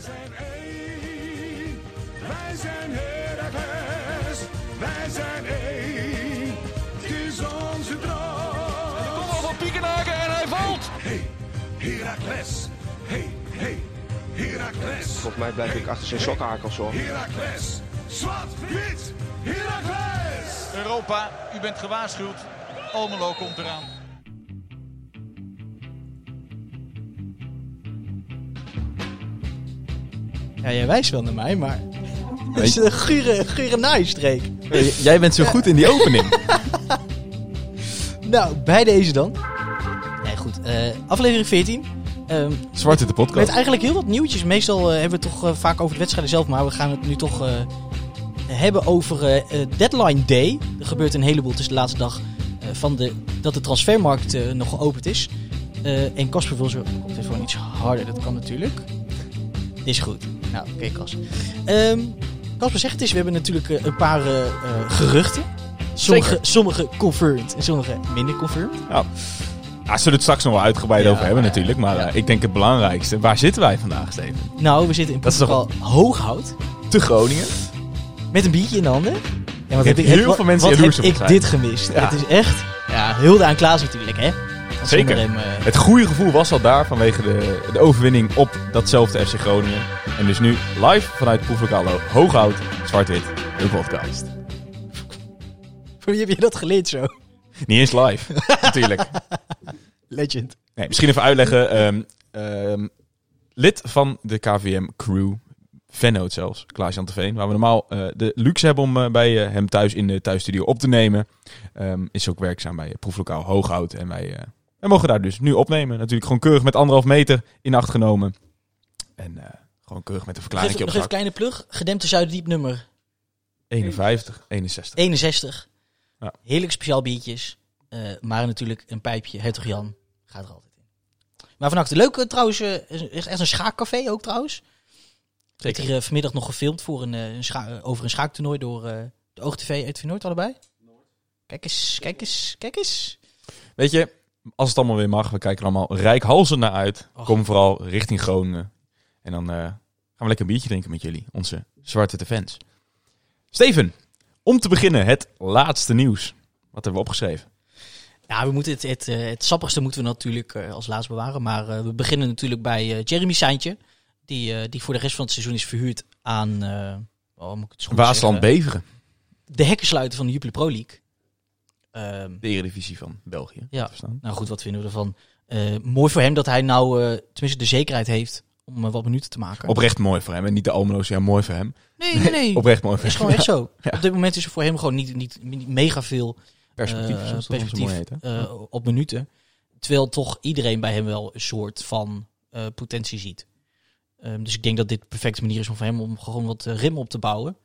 zijn één. Wij zijn Heracles. Wij zijn één. Het is onze droom. Kom al van Piekenhaken en hij valt. Hey, Heracles. Hey, hey, Heracles. Volgens mij blijf ik achter zijn sokkenhakels hoor. Heracles. Zwart, wit, Heracles. Europa, u bent gewaarschuwd. Almelo komt eraan. Ja, jij wijst wel naar mij, maar... Het is een gure, gure naaistreek. Jij bent zo goed in die opening. Nou, bij deze dan. Nee, goed. eh, aflevering 14. Ehm, Zwarte de podcast. met eigenlijk heel wat nieuwtjes. Meestal eh, hebben we het toch eh, vaak over de wedstrijden zelf. Maar we gaan het nu toch hebben over Deadline Day. Er gebeurt een heleboel. Het is de laatste dag van de, dat de transfermarkt nog geopend is. En Casper wil zo... Komt even gewoon iets harder. Dat kan natuurlijk. Dit is goed. Nou, oké Cas. Ehm Casper zegt het is. We hebben natuurlijk eh, een paar eh, eh, geruchten. Sommige, sommige confirmed en sommige minder confirmed. Ja, zullen we het straks nog wel uitgebreid Ja, over hebben ja, natuurlijk. Maar ja. ik denk het belangrijkste. Waar zitten wij vandaag, Steven? Nou, we zitten in Dat is toch- Portugal Hooghout. Te Groningen. Met een biertje in de handen. Ja, wat denk heel wat- veel mensen wat heb ik dit gemist. Ja. Het is echt... Ja, hulde aan Klaas natuurlijk, hè. Zeker. hem, eh, Het goede gevoel was al daar vanwege de, de overwinning op datzelfde FC Groningen. En dus nu live vanuit Proeflokaal Hooghout, Zwart-Wit, de podcast. Voor wie heb je dat geleerd zo? Niet eens live, natuurlijk. Legend. Nee, misschien even uitleggen. ehm, ehm, lid van de KVM crew, Vennoot zelfs, Klaas-Jan Teveen, waar we normaal eh, de luxe hebben om eh, bij hem thuis in de thuisstudio op te nemen, ehm, is ook werkzaam bij Proeflokaal Hooghout. En wij, wij mogen daar dus nu opnemen. Natuurlijk gewoon keurig met anderhalf meter in acht genomen. En eh, gewoon keurig met een verklaring nog even zak. kleine plug. Gedempte Zuiderdiep nummer 51, 61. 61. Ja. Heerlijk speciaal biertjes. Eh, maar natuurlijk een pijpje. Hertog Jan gaat er altijd in. Maar vannacht leuk eh, trouwens. echt een schaakcafé ook trouwens. Werd hier vanmiddag nog gefilmd voor een, een scha- over een schaaktoernooi door eh, de OogTV uit Noord allebei. Kijk eens, kijk eens, kijk eens. Weet je, als het allemaal weer mag, we kijken er allemaal rijkhalsend naar uit. Och. Kom vooral richting Groningen. En dan eh, gaan we lekker een biertje drinken met jullie, onze zwarte fans. Steven, om te beginnen het laatste nieuws. Wat hebben we opgeschreven? Ja, we moeten het, het, eh, het sappigste moeten we natuurlijk eh, als laatst bewaren. Maar we beginnen natuurlijk bij Jeremy Seintje. Die, die voor de rest van het seizoen is verhuurd aan... oh, moet ik het Waasland? Beveren, De hekkensluiter van de Jupiler Pro League. Ehm, de eredivisie van België. Ja. Nou goed, wat vinden we ervan? Eh, mooi voor hem dat hij nou eh, tenminste de zekerheid heeft om eh, wat minuten te maken. Oprecht mooi voor hem. En niet de Almeloze, ja, mooi voor hem. nee, nee, nee. Oprecht mooi voor is hem. gewoon echt zo. Ja. Op dit moment is er voor hem gewoon niet, niet, niet mega veel Perspectief, zoals dat zo mooi heet. hè? op minuten. Terwijl toch iedereen bij hem wel een soort van potentie ziet. Ehm, dus ik denk dat dit de perfecte manier is om voor hem om gewoon wat rim op te bouwen.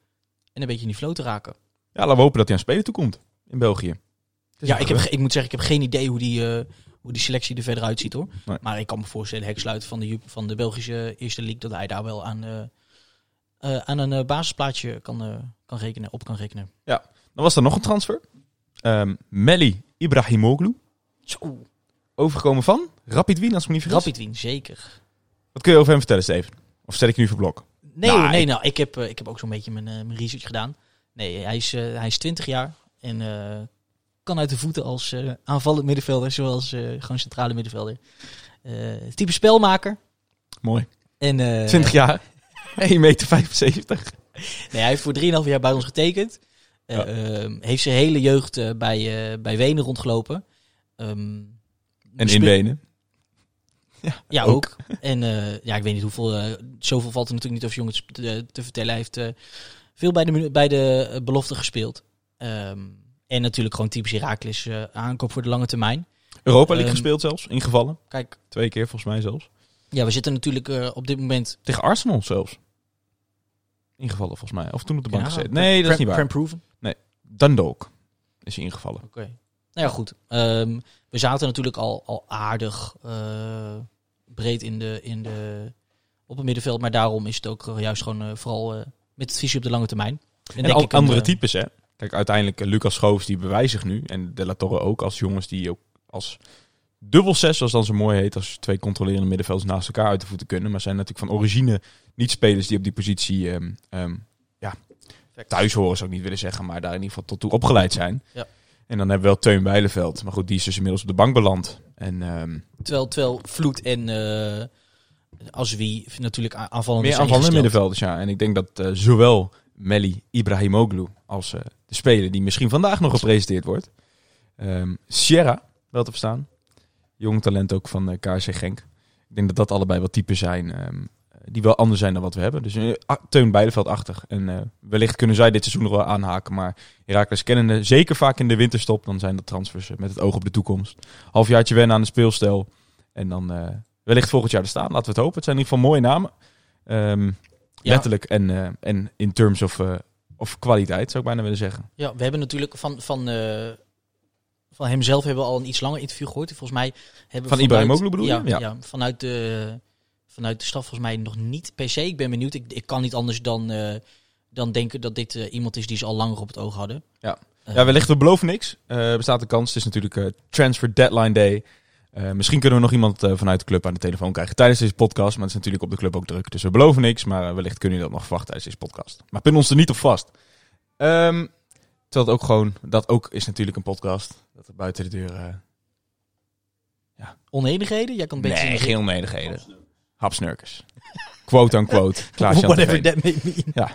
En een beetje in die flow te raken. Ja, laten we hopen dat hij aan spelen toekomt in België. Ja, ik, heb, ik moet zeggen, ik heb geen idee hoe die, eh, hoe die selectie er verder uitziet hoor. Nee. Maar ik kan me voorstellen, heksluiter van de, van de Belgische Eerste League, dat hij daar wel aan, eh, eh, aan een basisplaatje kan, eh, kan rekenen, op kan rekenen. Dan was er nog een transfer. Ehm Melly Ibrahimoglu. Zo, Overgekomen van Rapid Wien, als ik me niet vergis. Rapid Wien, zeker. Wat kun je over hem vertellen, Steven? Of stel ik nu voor blok? Nee, Nou, nee ik- nou, ik heb, ik heb ook zo'n beetje mijn, mijn research gedaan. Nee, hij is, hij is 20 jaar en eh, kan uit de voeten als eh, aanvallend middenvelder, zoals eh, gewoon centrale middenvelder. Eh, type spelmaker. Mooi. En, eh, 20 jaar. 1 meter 75. Nee, hij heeft voor 3,5 jaar bij ons getekend. Eh, Ja. ehm, heeft zijn hele jeugd bij, bij Wenen rondgelopen. Ehm, En in benen. Ja, ook. ook. En ja, ik weet niet hoeveel. eh, zoveel valt er natuurlijk niet over jongens te, te vertellen. Hij heeft veel bij de, bij de belofte gespeeld. Ehm, en natuurlijk gewoon typisch Herakles eh aankoop voor de lange termijn. Europa League Ehm, gespeeld zelfs, ingevallen. Kijk, Twee keer volgens mij zelfs. ja, we zitten natuurlijk eh, op dit moment. Tegen Arsenal zelfs. Ingevallen volgens mij. Of toen op de bank Ja, gezeten. prem- Nee, dat is prem- niet waar. prem-proven. Dundalk is hij ingevallen. Oké. Nou ja, goed. Ehm, we zaten natuurlijk al, al aardig eh, breed in de, in de, op het middenveld. Maar daarom is het ook juist gewoon vooral met het visie op de lange termijn. En, al een, andere types, hè. Kijk, uiteindelijk eh, Lucas Schoofs, die bewijst zich nu. En De La Torre ook als jongens die ook als dubbel 6, zoals dan zo mooi heet, als twee controlerende middenvelders naast elkaar uit de voeten kunnen. Maar zijn natuurlijk van origine niet spelers die op die positie ehm, ehm, ja, thuis horen, zou ik niet willen zeggen, maar daar in ieder geval tot toe opgeleid zijn. Ja. En dan hebben we wel Teun Bijleveld. Maar goed, die is dus inmiddels op de bank beland. En ehm, Terwijl, terwijl Vloed en eh als wie natuurlijk aanvallende meer aanvallende middenvelders, ja. En ik denk dat eh, zowel Melly Ibrahimoglu als eh, de speler die misschien vandaag nog gepresenteerd wordt, ehm Sierra, wel te verstaan. Jong talent ook van eh KRC Genk. Ik denk dat dat allebei wel typen zijn ehm, die wel anders zijn dan wat we hebben. Dus a- Teun Bijleveld-achtig. En eh, wellicht kunnen zij dit seizoen nog wel aanhaken. Maar Herakles kennende, zeker vaak in de winterstop, dan zijn dat transfers met het oog op de toekomst. Halfjaartje wennen aan de speelstijl. En dan wellicht volgend jaar er staan. Laten we het hopen. Het zijn in ieder geval mooie namen. Ehm, Ja. Letterlijk en, eh, en in terms of, eh, of kwaliteit, zou ik bijna willen zeggen. Ja, we hebben natuurlijk van, van, eh, van hemzelf hebben we al een iets langer interview gehoord. Volgens mij hebben we Van Ibrahimoglu bedoel je? ja, ja. Ja. vanuit, de, vanuit de staf volgens mij nog niet per se. Ik ben benieuwd. Ik, ik kan niet anders dan, dan denken dat dit iemand is die ze al langer op het oog hadden. Ja. Ja, wellicht, we beloven niks. Er bestaat een kans. Het is natuurlijk transfer deadline day. Eh, misschien kunnen we nog iemand eh, vanuit de club aan de telefoon krijgen tijdens deze podcast. Maar het is natuurlijk op de club ook druk. Dus we beloven niks. Maar eh, wellicht kunnen jullie dat nog verwachten tijdens deze podcast. Maar pin ons er niet op vast. Terwijl het ook gewoon, dat ook is natuurlijk een podcast. Dat er buiten de deur... eh, Onenigheden? Jij kan een beetje nee, geen onenigheden. Hapsnurkers. quote unquote. Klaas-Jan Whatever that may mean.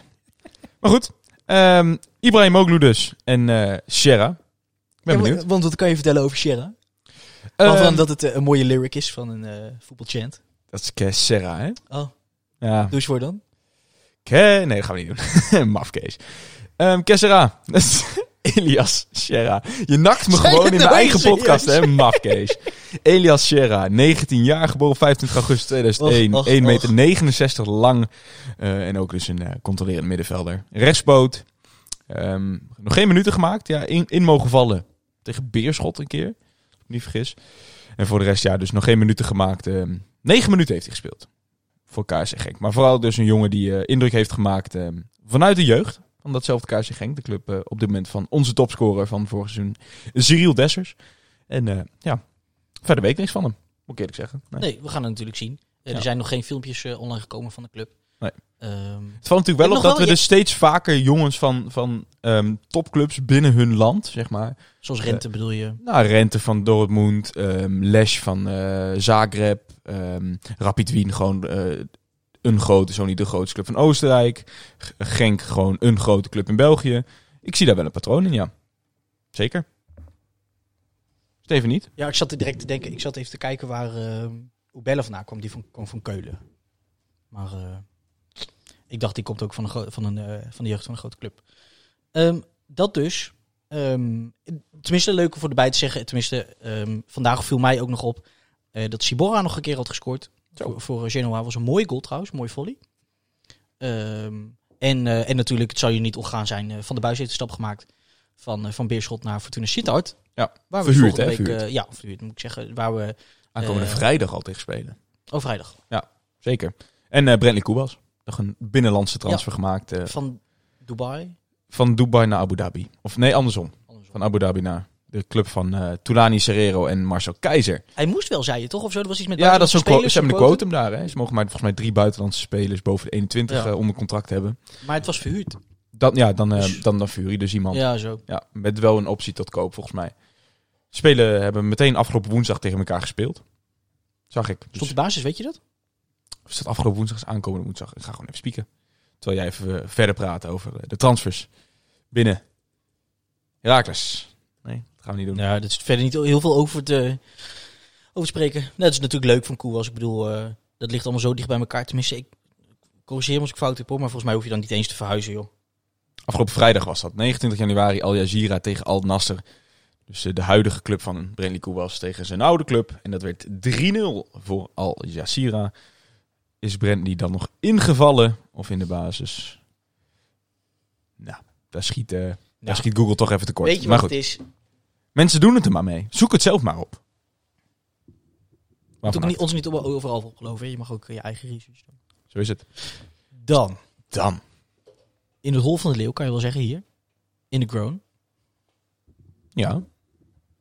Maar goed. Ehm Ibrahim Moglu dus. En. Ik ben Ja, benieuwd. want wat kan je vertellen over Sierra? Ehm, Behalve dat het eh, een mooie lyric is van een eh voetbalchant. Dat is Serra, hè? Oh, Ja. doe eens voor dan. Ke nee, dat gaan we niet doen. Mafkees. Ehm Kessera. Elias Sierra. Je nakt me gewoon in mijn eigen podcast, hè? Mafkees. Elias Sierra, 19 jaar, geboren 25 augustus 2001. Och, och, 1 meter 69 lang. Eh, en ook dus een controlerend middenvelder. Rechtspoot. Ehm, nog geen minuten gemaakt. Ja, in, in mogen vallen. Tegen Beerschot een keer. Niet vergis. En voor de rest, ja, dus nog geen minuten gemaakt. Ehm 9 minuten heeft hij gespeeld voor KSC Genk. Maar vooral dus een jongen die eh, indruk heeft gemaakt eh, vanuit de jeugd. Van datzelfde KSC Genk. De club eh, op dit moment van onze topscorer van vorig seizoen. Cyril Dessers. En eh, ja, verder weet ik niks van hem. Moet ik eerlijk zeggen. Nee. Nee, we gaan het natuurlijk zien. Ja. Er zijn nog geen filmpjes online gekomen van de club. Nee. Ehm, Het valt natuurlijk wel op nog dat wel, we dus steeds vaker jongens van, van ehm, topclubs binnen hun land, zeg maar. zoals Rente bedoel je. Nou, Rente van Dortmund, ehm Lesch van eh, Zagreb, ehm Rapid Wien gewoon eh, een grote, zo niet de grootste club van Oostenrijk. Genk gewoon een grote club in België. Ik zie daar wel een patroon in, ja. Zeker. Steven niet? Ja, ik zat er direct te denken. Ik zat even te kijken waar uh, Bellen vandaan kwam. Die van, kwam van Keulen. Maar eh, ik dacht, die komt ook van, een van, een, eh, van de jeugd van een grote club. Ehm, dat dus. ehm, tenminste, leuk om voor erbij te zeggen. Tenminste, ehm, vandaag viel mij ook nog op eh, dat Sibora nog een keer had gescoord. Voor, voor Genoa was een mooie goal trouwens. Mooie volley. En, eh, en natuurlijk, het zou je niet ontgaan zijn. eh, van de Buis heeft de stap gemaakt van, eh, van Beerschot naar Fortuna Sittard. Ja, Waar we verhuurd, hè, week, verhuurd. eh, ja, verhuurd moet ik zeggen. Waar we Aankomende Eh, vrijdag al tegen spelen. Oh, vrijdag. Zeker. En eh Brentley Koebas. Nog een binnenlandse transfer gemaakt. eh, Van Dubai. van Dubai naar Abu Dhabi. Of nee, andersom. Andersom. Van Abu Dhabi naar de club van eh Tulani Serrero en Marcel Keizer. Hij moest wel, zei je toch? Of zo? Er was iets met Ja, dat is buitenlandse quote. Ze hebben een spelers, quotum daar. Hè. Ze mogen maar volgens mij drie buitenlandse spelers boven de 21 Ja. eh, onder contract hebben. Maar het was verhuurd. Dan, ja, dan, Dus- dan, dan je dus iemand. Ja. Ja, zo. met wel een optie tot koop volgens mij. Spelen hebben meteen afgelopen woensdag tegen elkaar gespeeld. Zag ik. Dus, Stond de basis, weet je dat? Is dat afgelopen woensdag is aankomende woensdag. Ik ga gewoon even spieken. Terwijl jij even eh, verder praat over eh, de transfers binnen Herakles. Nee, dat gaan we niet doen. Ja, dat is verder niet heel veel over te over spreken. Dat is natuurlijk leuk van Koewas. Ik bedoel, eh, dat ligt allemaal zo dicht bij elkaar. Tenminste, ik corrigeer me als ik fout heb, hoor. Maar volgens mij hoef je dan niet eens te verhuizen, joh. Afgelopen vrijdag was dat. 29 januari Al Jazeera tegen Al Nasser. Dus de huidige club van Brenly Koewas tegen zijn oude club. En dat werd 3-0 voor Al Jazeera. Is Brentley dan nog ingevallen of in de basis? Nou, daar schiet, eh, daar schiet Google toch even tekort. Weet je maar wat goed, het is? mensen doen het er maar mee. Zoek het zelf maar op. Ook niet, ons niet overal op geloven. Je mag ook eh, je eigen research doen. Zo is het. Dan, Dan. in het hol van de leeuw, kan je wel zeggen hier. In de grown. Ja.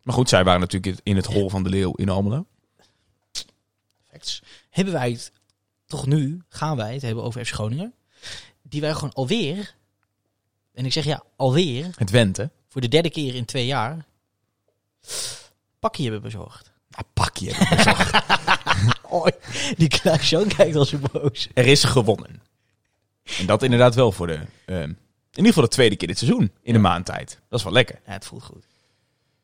Maar goed, zij waren natuurlijk in het hol van de leeuw in Almelo. Facts. Hebben wij het, toch nu, gaan wij het hebben over FC Groningen. Die wij gewoon alweer, en ik zeg ja, alweer, Het Wente. voor de derde keer in twee jaar, pakje hebben bezorgd. Ah, pakje. Oh, die Klaas Jan kijkt al zo boos. er is gewonnen. En dat inderdaad wel voor de... ehm, in ieder geval de tweede keer dit seizoen. In een maand tijd. Dat is wel lekker. Ja, het voelt goed.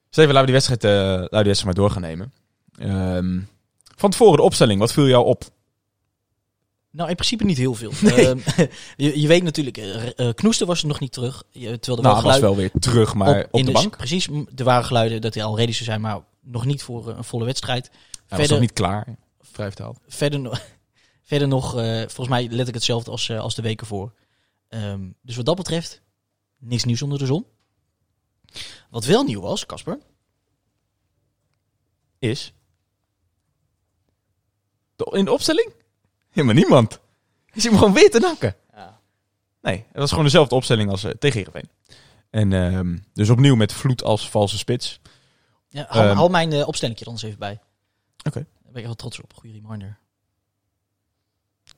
Steven, laten we die wedstrijd, eh, laten we die wedstrijd maar door gaan nemen. Ehm, van tevoren de opstelling. Wat viel jou op? Nou, in principe niet heel veel. Ehm, je, je weet natuurlijk, eh, eh, Knoester was er nog niet terug. Je- Terwijl er Nou, wel was wel weer terug, maar op, op, in de bank. Precies, er waren geluiden dat hij al ready zou zijn, maar nog niet voor eh, een volle wedstrijd. Hij was verder- nog niet klaar. Vrij vertaald. Verder, no- verder nog, volgens mij let ik hetzelfde als, als de weken voor. Ehm, dus wat dat betreft, niks nieuws onder de zon. Wat wel nieuw was, Casper, Is... De- in de opstelling? Helemaal niemand. Je ziet hem gewoon weer te nakken. Ja. Nee, het was gewoon dezelfde opstelling als eh, tegen Heerenveen. En ehm, dus opnieuw met Vloed als valse spits. ja, hou, Ehm. hou mijn eh, opstelling er anders even bij. Oké. Daar ben ik wel trots op. Goede reminder.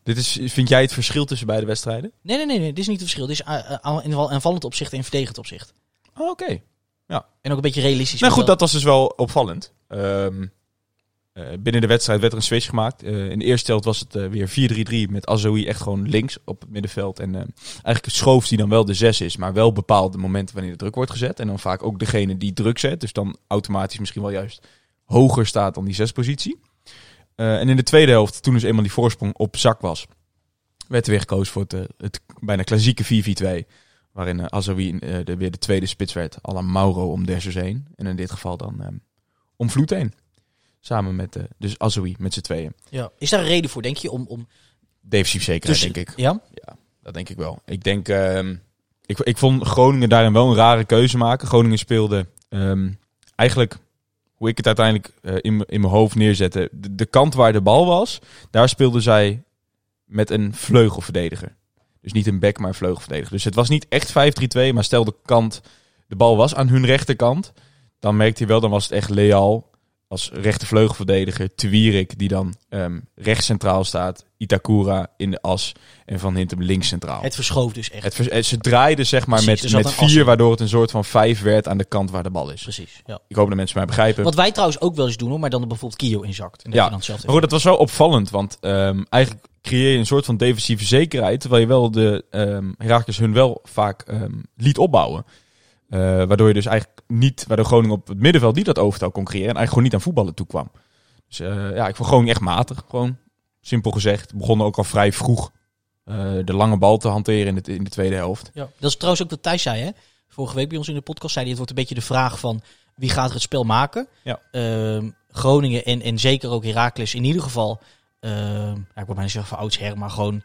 Dit is, vind jij het verschil tussen beide wedstrijden? Nee, nee, nee, nee, dit is niet het verschil. Dit is eh, in wel aanvallend opzicht en verdedigend opzicht. Oh, oké. En ook een beetje realistisch. Nou goed, want dat was dus wel opvallend. Ehm, eh, binnen de wedstrijd werd er een switch gemaakt. Eh, in de eerste helft was het eh, weer 4-3-3 met Azoui echt gewoon links op het middenveld. En eh, eigenlijk schoof die dan wel de 6 is, maar wel bepaalde momenten wanneer de druk wordt gezet. En dan vaak ook degene die druk zet, dus dan automatisch misschien wel juist hoger staat dan die zespositie. Eh en in de tweede helft, toen dus eenmaal die voorsprong op zak was, werd er weer gekozen voor het, eh, bijna klassieke 4-4-2. Waarin uh, Azoui eh, de, weer de tweede spits werd, à Mauro om Dessers heen. En in dit geval dan om Vloed heen. Samen met eh, dus Azoui met z'n tweeën. ja. Is daar een reden voor, denk je? Om, om Defensief zekerheid, tussen- denk ik. Ja? Dat denk ik wel. Ik denk, ehm, ik, ik vond Groningen daarin wel een rare keuze maken. Groningen speelde ehm, eigenlijk, hoe ik het uiteindelijk eh, in, in mijn hoofd neerzette, de, de kant waar de bal was, daar speelden zij met een vleugelverdediger. Dus niet een back, maar een vleugelverdediger. Dus het was niet echt 5-3-2, maar stel de kant, de bal was aan hun rechterkant, dan merkte je wel, dan was het echt Leal als rechtervleugelverdediger, Twierik die dan ehm rechts centraal staat, Itakura in de as en Van Hintem links centraal. Het verschoof dus echt. Het vers- het- ze draaiden zeg maar Precies, met, met vier, waardoor het een soort van vijf werd aan de kant waar de bal is. Precies, ja. Ik hoop dat mensen mij begrijpen. Wat wij trouwens ook wel eens doen, hoor, maar dan er bijvoorbeeld Kio inzakt. En dat Ja. je dan hetzelfde Maar goed, dat was wel opvallend, want ehm, eigenlijk creëer je een soort van defensieve zekerheid, terwijl je wel de ehm Herakles hun wel vaak liet opbouwen. Eh, waardoor je dus eigenlijk niet, waardoor Groningen op het middenveld niet dat overtal kon creëren en eigenlijk gewoon niet aan voetballen toe kwam. Dus eh, ja, ik vond Groningen echt matig, gewoon simpel gezegd. Begonnen ook al vrij vroeg eh, de lange bal te hanteren in de, in de tweede helft. Ja, dat is trouwens ook wat Thijs zei, hè? Vorige week bij ons in de podcast zei hij, het wordt een beetje de vraag van wie gaat er het spel maken. Ja. Ehm, Groningen en, en zeker ook Heracles in ieder geval, ehm, ja, ik wil bijna zeggen van oudsher, maar gewoon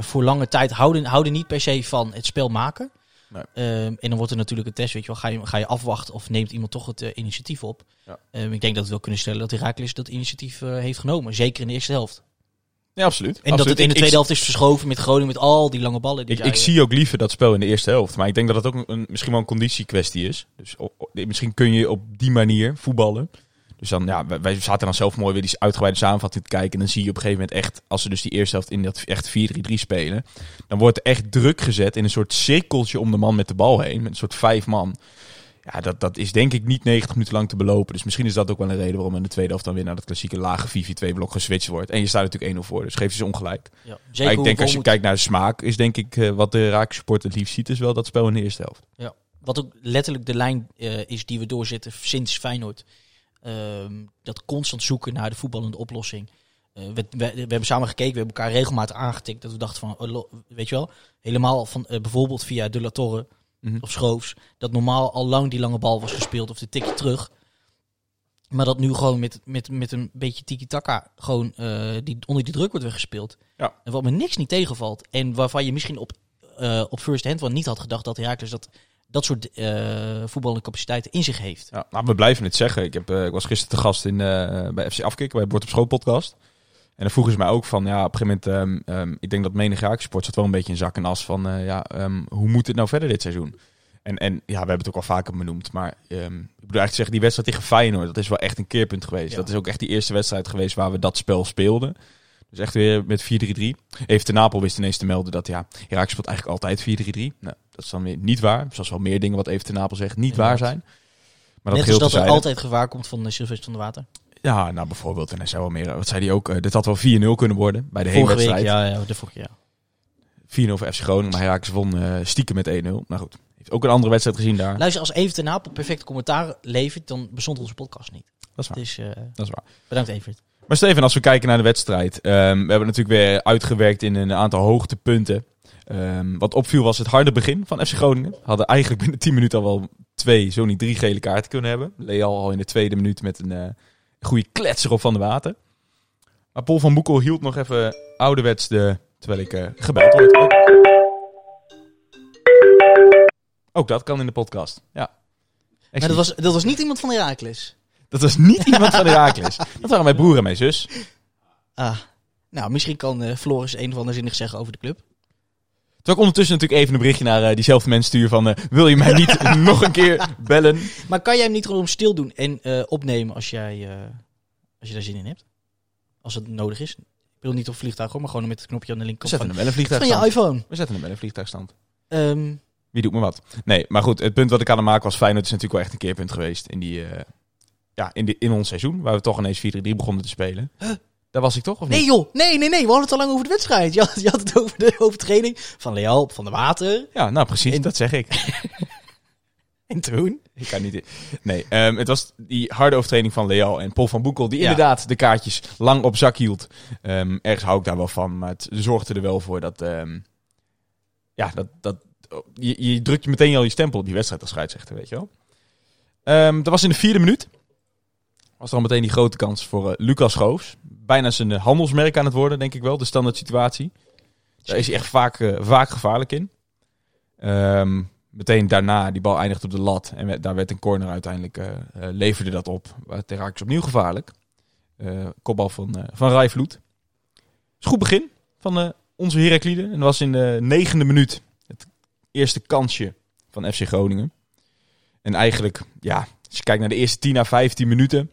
voor lange tijd houden, houden niet per se van het spel maken. Nee. Ehm, en dan wordt er natuurlijk een test, weet je wel, ga je, ga je afwachten of neemt iemand toch het eh, initiatief op. Ja. Ehm, ik denk dat we wel kunnen stellen dat Heracles dat initiatief eh, heeft genomen, zeker in de eerste helft. Ja, absoluut. En dat het in de tweede helft is verschoven met Groningen met al die lange ballen. Die Ik, ik zie ook liever dat spel in de eerste helft. Maar ik denk dat het ook een- misschien wel een conditiekwestie is. Dus misschien kun je op die manier voetballen. Dus dan, ja, wij, zaten dan zelf mooi weer die uitgebreide samenvatting te kijken. En dan zie je op een gegeven moment echt, als ze dus die eerste helft in dat echt 4-3-3 spelen. Dan wordt er echt druk gezet in een soort cirkeltje om de man met de bal heen. Met een soort vijf man. Ja, dat, dat is denk ik niet 90 minuten lang te belopen. Dus misschien is dat ook wel een reden waarom in de tweede helft dan weer naar dat klassieke lage 4-4-2 blok geswitcht wordt. En je staat natuurlijk 1-0 voor, dus geef je ze ongelijk. ja, Maar ik denk als je kijkt naar de smaak, is denk ik eh, wat de Raak support het liefst ziet, is wel dat spel in de eerste helft. Wat ook letterlijk de lijn eh, is die we doorzetten sinds Feyenoord. Ehm, dat constant zoeken naar de voetballende oplossing. Eh, we, we, we hebben samen gekeken, we hebben elkaar regelmatig aangetikt. Dat we dachten van, oh, weet je wel, helemaal van eh, bijvoorbeeld via De La Torre Mhm. of Schoofs. Dat normaal al lang die lange bal was gespeeld of de tikje terug. Maar dat nu gewoon met, met, met een beetje tiki-taka gewoon eh, die, onder die druk wordt weggespeeld. Ja. En wat me niks niet tegenvalt. En waarvan je misschien op, op first hand wel niet had gedacht dat Herakles dat, dat soort eh voetballende capaciteiten in zich heeft. Ja, nou, we blijven het zeggen. Ik, heb, eh, ik was gisteren te gast in, eh, bij FC Afkikken, bij Bord op School podcast. En dan vroegen ze mij ook van, ja, op een gegeven moment, ehm, ehm, ik denk dat menig support zat wel een beetje in zak en as van, ja, ehm, hoe moet het nou verder dit seizoen? En, en ja, we hebben het ook al vaker benoemd. Maar ik bedoel eigenlijk zeggen, die wedstrijd tegen Feyenoord, dat is wel echt een keerpunt geweest. Ja. Dat is ook echt die eerste wedstrijd geweest waar we dat spel speelden. Dus echt weer met 4-3-3. Even ten Napel wist ineens te melden dat ja, Irak speelt eigenlijk altijd 4-3-3. Nou, dat is dan weer niet waar. Zoals wel meer dingen wat even ten Napel zegt, niet waar zijn. Maar dat als geheel dat er altijd gevaar komt van uh, Sylvester van der Water. Ja, nou bijvoorbeeld. En hij zei wel meer. Wat zei hij ook? eh, dit had wel 4-0 kunnen worden bij de hele Vorige week, wedstrijd. ja, ja, de vorige jaar. 4-0 voor FC Groningen. Maar Herakles won eh, stiekem met 1-0. Nou goed. Heeft ook een andere wedstrijd gezien daar. Luister, als Evert ten Napel perfect commentaar levert, dan bestond onze podcast niet. Dat is waar. Dus eh, Dat is waar. bedankt Evert. Maar Steven, als we kijken naar de wedstrijd. ehm, we hebben natuurlijk weer uitgewerkt in een aantal hoogtepunten. Ehm, wat opviel was het harde begin van FC Groningen. Hadden eigenlijk binnen 10 minuten al wel twee, zo niet drie gele kaarten kunnen hebben. Leal al in de tweede minuut met een eh, goede kletser op van de water. Maar Paul van Boekel hield nog even ouderwets de... Terwijl ik eh, gebeld word. Ook. Ook dat kan in de podcast. Ja. Maar dat was, dat was niet iemand van Herakles. Dat was niet iemand van Herakles. Dat waren mijn broer en mijn zus. Ah, nou, misschien kan eh, Floris een of ander zinnig zeggen over de club. Terwijl ik ondertussen natuurlijk even een berichtje naar eh, diezelfde mensen stuur van... eh, wil je mij niet nog een keer bellen? Maar kan jij hem niet gewoon stil doen en eh, opnemen als, jij, als je daar zin in hebt? Als het nodig is. Ik bedoel niet op vliegtuig hoor, maar gewoon met het knopje aan de We linkerkant zetten van, hem wel een van je vliegtuigstand. iPhone. We zetten hem wel een vliegtuigstand. Ehm, Wie doet me wat? Nee, maar goed, het punt wat ik aan het maken was... Feyenoord is natuurlijk wel echt een keerpunt geweest in, die, ja, in, die, in ons seizoen. Waar we toch ineens 4-3 begonnen te spelen. Daar was ik toch, of niet? nee joh, nee, nee, nee. We hadden het al lang over de wedstrijd. Je had, je had het over de overtreding van Leal Van de Water. Ja, nou precies, In- dat zeg ik. En toen? Ik kan niet. Nee, ehm, het was die harde overtreding van Leal en Paul van Boekel, die Ja. inderdaad de kaartjes lang op zak hield. Ehm, ergens hou ik daar wel van, maar het zorgde er wel voor dat. ehm, ja, dat. dat je, je drukt je meteen al je stempel op die wedstrijd als scheidsrechter, weet je wel. Ehm, dat was in de vierde minuut. Was er meteen die grote kans voor eh, Lucas Schoofs. Bijna zijn eh, handelsmerk aan het worden, denk ik wel, de standaard situatie. Daar is hij echt vaak, eh, vaak gevaarlijk in. Ehm, meteen daarna, die bal eindigt op de lat. En daar werd een corner uiteindelijk, leverde dat op. Tegen opnieuw gevaarlijk. Kopbal van, van Rai Vloed. Is goed begin van onze Heraklide. En dat was in de negende minuut het eerste kansje van FC Groningen. En eigenlijk, ja, als je kijkt naar de eerste 10 à 15 minuten,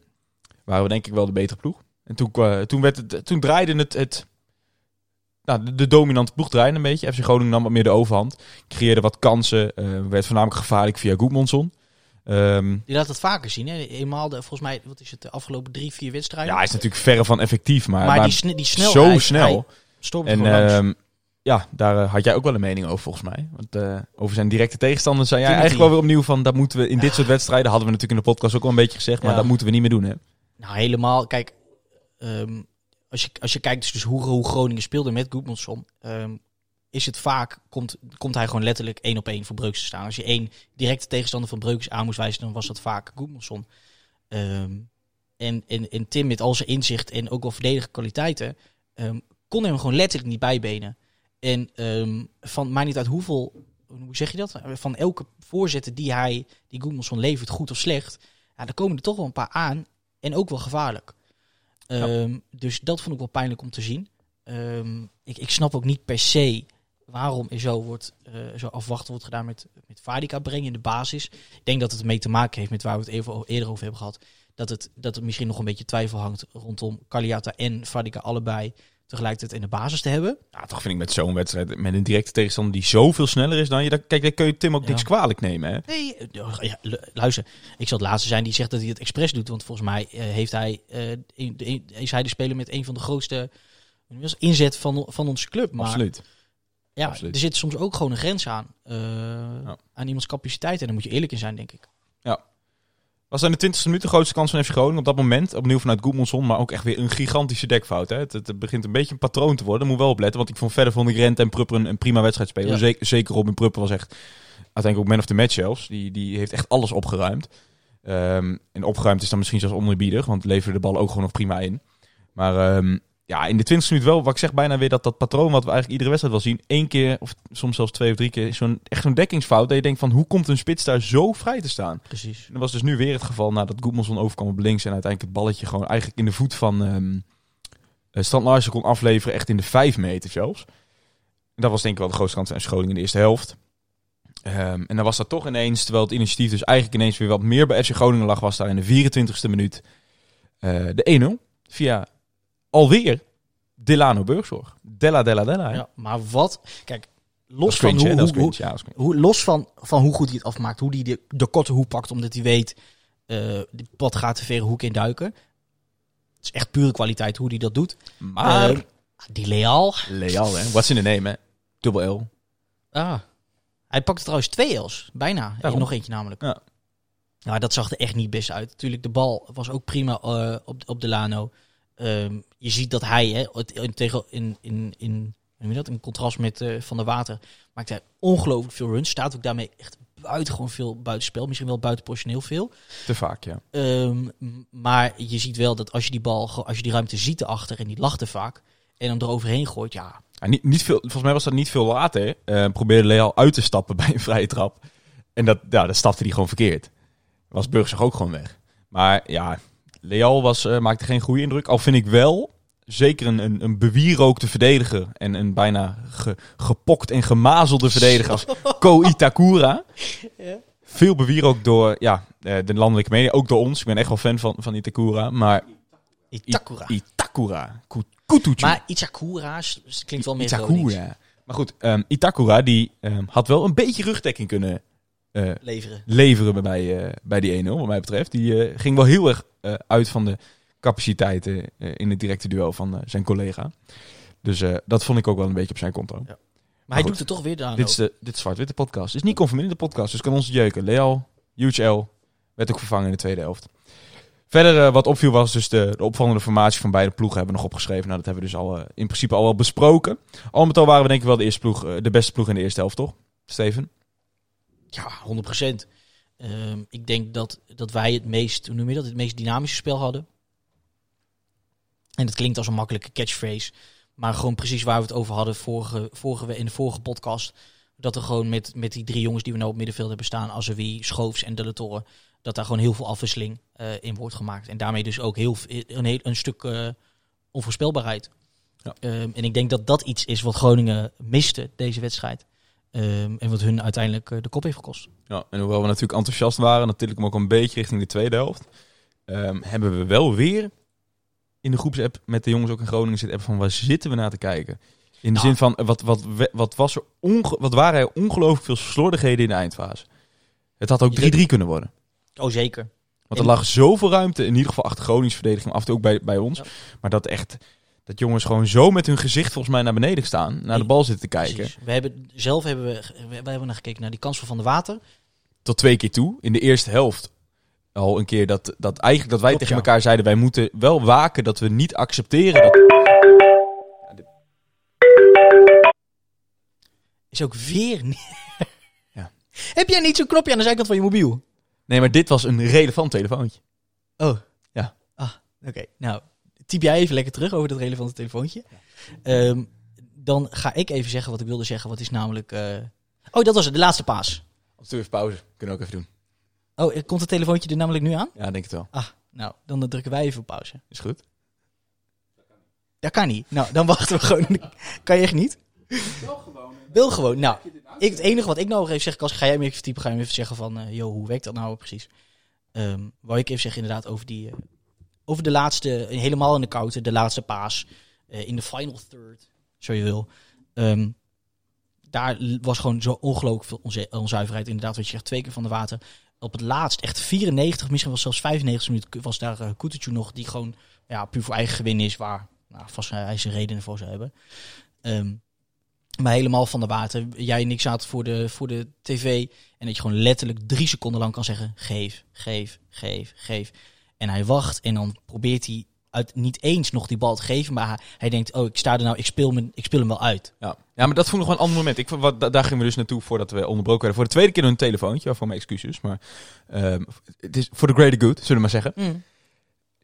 waren we denk ik wel de betere ploeg. En toen, kwa- toen, werd het, toen draaide het, het nou, de, de dominante ploeg draaide een beetje. FC Groningen nam wat meer de overhand. Creëerde wat kansen. eh, werd voornamelijk gevaarlijk via Goedmondson. Ehm Je laat het vaker zien. Hè? Eenmaal, de, volgens mij, wat is het, de afgelopen drie, vier wedstrijden. ja, hij is natuurlijk verre van effectief, maar, maar, maar die, sne- die snelheid. zo snel. hij En ehm, ja, daar eh, had jij ook wel een mening over volgens mij. Want eh, over zijn directe tegenstander zei jij eigenlijk wel weer opnieuw van... dat moeten we in dit soort wedstrijden, hadden we natuurlijk in de podcast ook al een beetje gezegd... maar Ja. dat moeten we niet meer doen, hè? Nou, helemaal. Kijk, ehm, als, je, als je kijkt dus, hoe, hoe Groningen speelde met Goedmanson, ehm, is het vaak, komt, komt hij gewoon letterlijk één op één voor Breukers te staan. Als je één directe tegenstander van Breukers aan moest wijzen, dan was dat vaak Goedmanson. Ehm, en, en, en Tim met al zijn inzicht en ook wel verdedigende kwaliteiten, ehm, kon hem gewoon letterlijk niet bijbenen. En van, maar niet uit hoeveel, hoe zeg je dat? Van elke voorzetten die hij, die Goedmanson levert, goed of slecht, ja, daar komen er toch wel een paar aan. En ook wel gevaarlijk. Ehm, Dus dat vond ik wel pijnlijk om te zien. Ehm, ik, ik snap ook niet per se waarom er zo, wordt, eh, zo afwachten wordt gedaan met, met Vadika brengen in de basis. Ik denk dat het ermee te maken heeft met waar we het even, eerder over hebben gehad. Dat het, dat het misschien nog een beetje twijfel hangt rondom Kaliata en Vadika allebei tegelijkertijd in de basis te hebben. Ja, toch vind ik met zo'n wedstrijd, met een directe tegenstander die zoveel sneller is dan je... dan- Kijk, daar kun je Tim ook Ja. niks kwalijk nemen, hè? Nee, ja, lu- luister. Ik zal het laatste zijn die zegt dat hij het expres doet. Want volgens mij eh, heeft hij, in- in- is hij de speler met een van de grootste dat, inzet van, van onze club. Maar Absoluut. ja, absoluut. er zit soms ook gewoon een grens aan. eh, Aan iemands capaciteit. En daar moet je eerlijk in zijn, denk ik. Was in de 20e minuut de grootste kans van FC Groningen op dat moment. Opnieuw vanuit Goedmanson, maar ook echt weer een gigantische dekfout. Hè? Het, het begint een beetje een patroon te worden. Moet wel opletten, want ik vond verder vond ik Rent en Prupper een, een prima wedstrijd spelen. Ja. Zeker, zeker Robin Prupper was echt uiteindelijk ook man of the match zelfs. Die, die heeft echt alles opgeruimd. Ehm, en opgeruimd is dan misschien zelfs onerbiedig, want leverde de bal ook gewoon nog prima in. Maar ehm, ja, in de 20 minuut wel, wat ik zeg bijna weer dat dat patroon wat we eigenlijk iedere wedstrijd wel zien. één keer of soms zelfs twee of drie keer, zo'n, echt zo'n dekkingsfout. Dat je denkt van, hoe komt een spits daar zo vrij te staan? Precies. En dat was dus nu weer het geval nadat Goedmanson overkwam op links en uiteindelijk het balletje gewoon eigenlijk in de voet van Larsen kon afleveren, echt in de vijf meter zelfs. En dat was denk ik wel de grootste kans van Groningen in de eerste helft. Ehm, en dan was dat toch ineens, terwijl het initiatief dus eigenlijk ineens weer wat meer bij FC Groningen lag, was daar in de 24ste minuut eh, de 1-0 via alweer Delano Burgzorg. Della, Della, Della. hè? Ja, maar wat... Kijk, los van hoe, hoe, cringe, ja, los van, van hoe goed hij het afmaakt, hoe hij de, de korte hoek pakt, omdat hij weet, eh de pad gaat te verre hoek in duiken. Het is echt pure kwaliteit hoe hij dat doet. Maar, Eh, die Leal, Leal, hè? What's in the name, hè? Dubbel L. ah, hij pakte trouwens twee L's, bijna. Daarom. nog eentje namelijk. Ja. Nou, dat zag er echt niet best uit. Natuurlijk, de bal was ook prima eh, op, op de Ehm, je ziet dat hij, hè, het- in, tegen, in, in, in, je dat, in contrast met eh, Van der Water, maakt hij ongelooflijk veel runs. Staat ook daarmee echt buitengewoon veel buitenspel. Misschien wel buitenproportioneel veel. Te vaak, ja. Ehm, maar je ziet wel dat als je die bal, als je die ruimte ziet erachter en die lacht vaak, en dan eroverheen gooit, ja, Ja, niet, niet veel, volgens mij was dat niet veel later. eh, probeerde Leal uit te stappen bij een vrije trap. En dat, ja, dat stapte hij gewoon verkeerd. Was Burgzorg ook gewoon weg. Maar ja, Leal was, eh, maakte geen goede indruk. Al vind ik wel, zeker een, een, een bewierookte verdediger. En een bijna ge- gepokt en gemazelde verdediger als Ko Itakura. Veel bewierookt door ja, eh, de landelijke media. Ook door ons. Ik ben echt wel fan van, van Itakura. Maar Itakura. Itakura. Kutucu. maar Itakura klinkt wel meer. Itakura. Maar goed, ehm, Itakura die ehm, had wel een beetje rugdekking kunnen eh, leveren. leveren bij, eh, bij die 1-0, wat mij betreft. Die eh, ging wel heel erg uit van de capaciteiten in het directe duel van zijn collega. Dus dat vond ik ook wel een beetje op zijn konto. Maar hij goed. doet het toch weer aan. Dit is de dit Zwart-Witte podcast. Het is niet conforminder de podcast, dus kan ons jeuken. Leal, Huge L, werd ook vervangen in de tweede helft. Verder wat opviel was dus de, de opvallende formatie van beide ploegen hebben we nog opgeschreven. Nou, dat hebben we dus al in principe al wel besproken. Al met al waren we denk ik wel de, eerste ploeg, de beste ploeg in de eerste helft, toch? Steven? Ja, 100%. Ehm, ik denk dat, dat wij het meest, hoe noem je dat, het meest dynamische spel hadden. En dat klinkt als een makkelijke catchphrase. Maar gewoon precies waar we het over hadden vorige, vorige, we- in de vorige podcast. Dat er gewoon met, met die drie jongens die we nou op middenveld hebben staan, Azewi, Schoofs en De La Torre, dat daar gewoon heel veel afwisseling eh, in wordt gemaakt. En daarmee dus ook heel, een, heel, een stuk eh, onvoorspelbaarheid. Ja. Ehm, en ik denk dat dat iets is wat Groningen miste, deze wedstrijd. Ehm, en wat hun uiteindelijk eh, de kop heeft gekost. Ja, en hoewel we natuurlijk enthousiast waren, natuurlijk ook een beetje richting de tweede helft, ehm, hebben we wel weer in de groepsapp met de jongens ook in Groningen zitten app van waar zitten we naar te kijken. In de zin van, wat, wat, wat, was er onge- wat waren er ongelooflijk veel slordigheden in de eindfase. Het had ook 3-3 kunnen worden. Oh, zeker. Want er lag zoveel ruimte, in ieder geval achter Gronings verdediging, af en toe ook bij, bij ons. Ja. Maar dat echt, dat jongens gewoon zo met hun gezicht volgens mij naar beneden staan, naar de bal zitten te kijken. Precies. We hebben, zelf hebben we, we hebben naar gekeken naar die kans van Van der Water. tot twee keer toe. In de eerste helft al een keer dat, dat eigenlijk dat wij Klopt, tegen ja. elkaar zeiden... wij moeten wel waken dat we niet accepteren dat... Is ook weer niet... Ja. Heb jij niet zo'n knopje aan de zijkant van je mobiel? Nee, maar dit was een relevant telefoontje. Oh. Ja. Ah, oké. Nou, typ jij even lekker terug over dat relevante telefoontje. Ehm, dan ga ik even zeggen wat ik wilde zeggen. Wat is namelijk... eh, Oh, dat was het. De laatste paas. Of doe even pauze. Kunnen we ook even doen. Oh, eh, komt het telefoontje er namelijk nu aan? Ja, denk het wel. Ah, nou, dan drukken wij even op pauze. Is goed. Dat kan niet. Nou, dan wachten we gewoon. kan je echt niet? Wil gewoon. Nou, ik, het enige wat ik nou nog even zeg, Kas, ga jij me even typen, ga je me even zeggen van, eh joh, hoe werkt dat nou precies? Ehm wou ik even zeggen inderdaad over die, over de laatste, eh, helemaal in de koude, de laatste paas, eh, in de final third, zo je wil. Ehm, daar was gewoon zo ongelooflijk veel onze- onzuiverheid. Inderdaad, wat je zegt, twee keer van de water. Op het laatst, echt 94, misschien wel zelfs 95 minuten, was daar uh, nog, die gewoon ja, puur voor eigen gewin is, waar nou, vast hij zijn redenen voor zou hebben. Ehm, maar helemaal van de water. Jij en ik zaten voor de, voor de tv. En dat je gewoon letterlijk drie seconden lang kan zeggen: geef, geef, geef, geef. En hij wacht en dan probeert hij uit, niet eens nog die bal te geven. Maar hij, hij denkt: oh, ik sta er nou, ik speel, me, ik speel hem wel uit. Ja. ja, maar dat vond ik nog wel een ander moment. Ik, wat, da- daar gingen we dus naartoe voordat we onderbroken werden. Voor de tweede keer een telefoontje. Waarvoor mijn excuses. Maar ehm, het is voor the greater good, zullen we maar zeggen.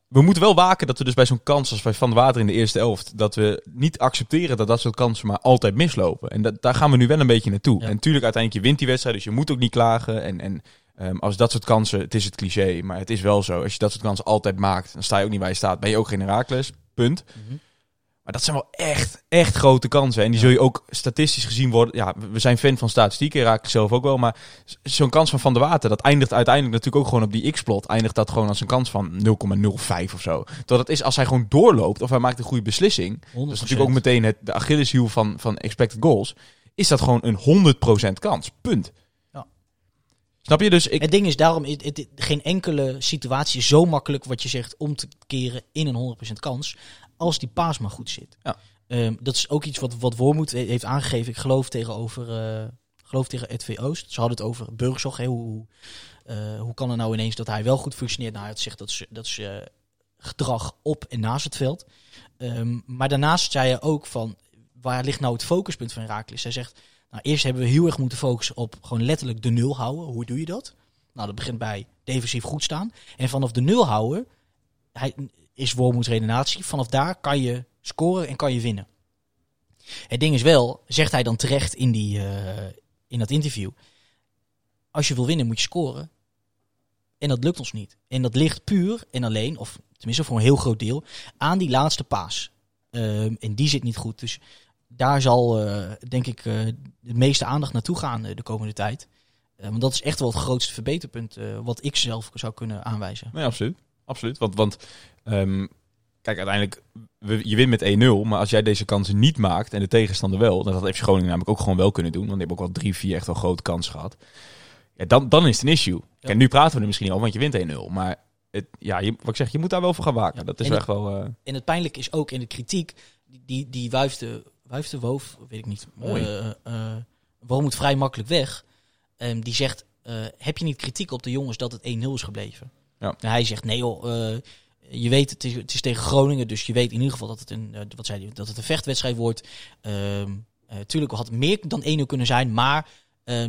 we moeten wel waken dat we dus bij zo'n kans als bij Van de Water in de eerste elft, dat we niet accepteren dat dat soort kansen maar altijd mislopen. En dat, daar gaan we nu wel een beetje naartoe. Ja. En natuurlijk, uiteindelijk, je wint die wedstrijd, dus je moet ook niet klagen. En, en ehm, als dat soort kansen, het is het cliché, maar het is wel zo. Als je dat soort kansen altijd maakt, dan sta je ook niet waar je staat. Ben je ook geen Herakles, punt. Mhm. Maar dat zijn wel echt, echt grote kansen. En die zul je ook statistisch gezien worden. Ja, we zijn fan van statistieken, raak ik zelf ook wel. Maar zo'n kans van Van der Water, dat eindigt uiteindelijk natuurlijk ook gewoon op die x-plot. Eindigt dat gewoon als een kans van 0,05 of zo. Terwijl dat is als hij gewoon doorloopt of hij maakt een goede beslissing. Dat is natuurlijk ook meteen het, de Achilleshiel van, van expected goals. Is dat gewoon een 100% kans. Punt. Snap je? Dus ik, Het ding is daarom, het, het- geen enkele situatie is zo makkelijk wat je zegt om te keren in een 100% kans. Als die paas maar goed zit. Ja. Ehm, dat is ook iets wat, wat Wormoed he- heeft aangegeven. Ik geloof tegenover, eh geloof tegen RTV Oost. Ze hadden het over Burgzorg. Hè, hoe, eh, hoe kan het nou ineens dat hij wel goed functioneert? Nou, hij zegt dat ze, dat ze eh, gedrag op en naast het veld. Ehm, maar daarnaast zei hij ook van, waar ligt nou het focuspunt van Herakles? Hij zegt, nou eerst hebben we heel erg moeten focussen op gewoon letterlijk de nul houden. Hoe doe je dat? Nou, dat begint bij defensief goed staan. En vanaf de nul houden, hij, is Wormoeds redenatie. Vanaf daar kan je scoren en kan je winnen. Het ding is wel, zegt hij dan terecht in, die, eh, in dat interview. Als je wil winnen moet je scoren. En dat lukt ons niet. En dat ligt puur en alleen, of tenminste voor een heel groot deel, aan die laatste paas. Ehm, en die zit niet goed. Dus daar zal, eh, denk ik, eh, de meeste aandacht naartoe gaan eh, de komende tijd. Eh, want dat is echt wel het grootste verbeterpunt eh, wat ik zelf zou kunnen aanwijzen. Nee, absoluut. Absoluut. Want, want ehm, kijk, uiteindelijk, je wint met 1-0. Maar als jij deze kansen niet maakt en de tegenstander wel, dan had FC Groningen namelijk ook gewoon wel kunnen doen. Want die hebben ook wel drie, vier echt wel grote kansen gehad. Ja, dan, dan is het een issue. Ja. En nu praten we er misschien over, want je wint 1-0. Maar het, ja, je, wat ik zeg, je moet daar wel voor gaan waken. Ja. Dat is En wel het- echt wel... eh, En het pijnlijke is ook in de kritiek, die, die, die wuifde, wuifde Woof, weet ik niet, Mooi. eh eh, waarom moet vrij makkelijk weg. Ehm, die zegt, eh, heb je niet kritiek op de jongens dat het 1-0 is gebleven? Ja. En hij zegt, nee joh, je weet het is, het is tegen Groningen, dus je weet in ieder geval dat het een, wat zei hij, dat het een vechtwedstrijd wordt. Ehm eh, tuurlijk had het meer dan 1-0 kunnen zijn, maar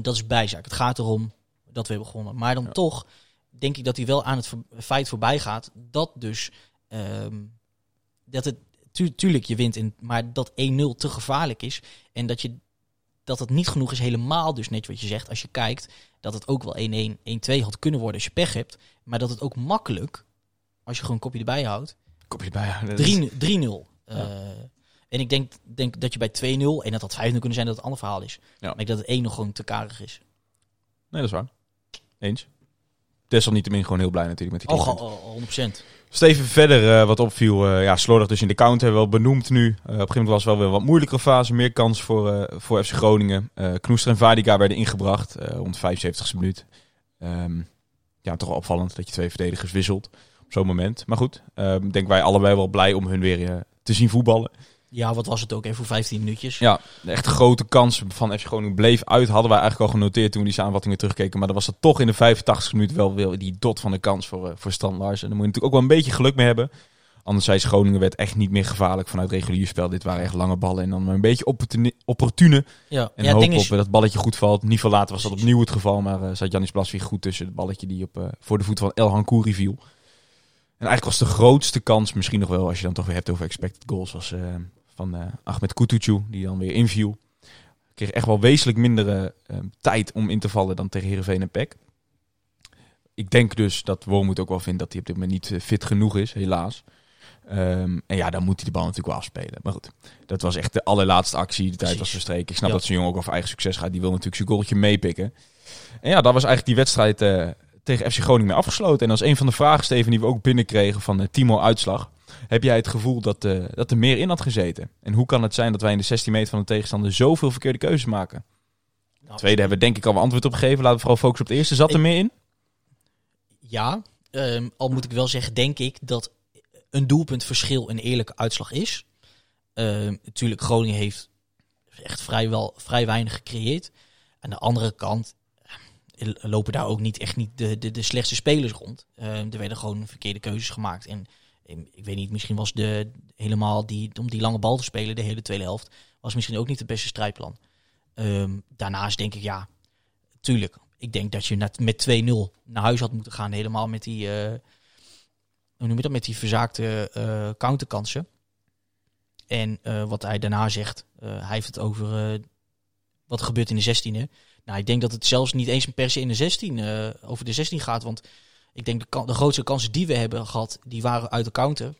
dat is bijzaak. Het gaat erom dat we hebben gewonnen. Maar dan Ja. toch denk ik dat hij wel aan het feit voorbij gaat dat dus ehm, dat het tu- tuurlijk je wint in, maar dat 1-0 te gevaarlijk is en dat je dat het niet genoeg is helemaal dus net wat je zegt als je kijkt dat het ook wel 1-1 1-2 had kunnen worden als je pech hebt, maar dat het ook makkelijk als je gewoon een kopje erbij houdt kopje bij. ja, dat is- 3 3-0. Eh, en ik denk, denk dat je bij 2-0 en dat had 5-0 kunnen zijn dat het een ander verhaal is. Ja. Maar ik denk dat het 1 nog gewoon te karig is. Nee, dat is waar. Eens. Desalniettemin gewoon heel blij natuurlijk met die Oh, oh, oh, 100%. Steven verder eh, wat opviel, eh, ja, slordig dus in de count hebben we wel benoemd nu. Eh, op een gegeven moment was het wel weer wat moeilijkere fase, meer kans voor, voor FC Groningen. Knoester en Vadica werden ingebracht, rond de 75ste minuut. Ehm, ja, toch opvallend dat je twee verdedigers wisselt op zo'n moment. Maar goed, ehm denk wij allebei wel blij om hun weer te zien voetballen. Ja, wat was het ook even voor 15 minuutjes? Ja, de echt grote kans van FC Groningen bleef uit. Hadden wij eigenlijk al genoteerd toen we die samenvattingen terugkeken. Maar dan was er toch in de 85 minuut wel weer die dot van de kans voor, eh, voor Stan Lars. En daar moet je natuurlijk ook wel een beetje geluk mee hebben. Anderzijds, Groningen werd echt niet meer gevaarlijk vanuit regulier spel. Dit waren echt lange ballen. En dan maar een beetje opportune, opportune. Ja, En ja het hopen ding is, op eh, dat balletje goed valt. Niet veel later was dat opnieuw het geval. Maar eh zat Janis Blasvig goed tussen het balletje die op, voor de voet van El Hankouri viel. En eigenlijk was de grootste kans misschien nog wel, als je dan toch weer hebt over expected goals, was van eh, Ahmed Kutucu, die dan weer inviel. Kreeg echt wel wezenlijk minder eh, tijd om in te vallen dan tegen Heerenveen en PEC. Ik denk dus dat Wormoed ook wel vindt dat hij op dit moment niet eh, fit genoeg is, helaas. Ehm, en ja, dan moet hij de bal natuurlijk wel afspelen. Maar goed, dat was echt de allerlaatste actie. De tijd was verstreken. Ik snap Ja. dat zo'n jongen ook voor eigen succes gaat. Die wil natuurlijk zijn goaltje meepikken. En ja, dat was eigenlijk die wedstrijd tegen FC Groningen afgesloten. En als een van de vragen, Steven, die we ook binnenkregen van Timo Uitslag. Heb jij het gevoel dat, eh, dat er meer in had gezeten? En hoe kan het zijn dat wij in de 16 meter van de tegenstander zoveel verkeerde keuzes maken? Nou, Tweede hebben we denk ik al een antwoord op gegeven. Laten we vooral focussen op de eerste. Zat er Ik- meer in? Ja, ehm, al moet ik wel zeggen, denk ik dat een doelpuntverschil een eerlijke uitslag is. Ehm, natuurlijk, Groningen heeft echt vrijwel, vrij weinig gecreëerd. Aan de andere kant eh, lopen daar ook niet echt niet de, de, de slechtste spelers rond. Ehm, er werden gewoon verkeerde keuzes gemaakt. En ik weet niet, misschien was de helemaal die, om die lange bal te spelen, de hele tweede helft, was misschien ook niet het beste strijdplan. Ehm, daarnaast denk ik, ja, tuurlijk. Ik denk dat je met 2-0 naar huis had moeten gaan. Helemaal met die, eh, hoe noem je dat, met die verzaakte eh counterkansen. En eh, wat hij daarna zegt, hij heeft het over wat gebeurt in de 16e. Nou, ik denk dat het zelfs niet eens per se in de 16, eh, over de 16 gaat. Want ik denk de, de grootste kansen die we hebben gehad, die waren uit de counter.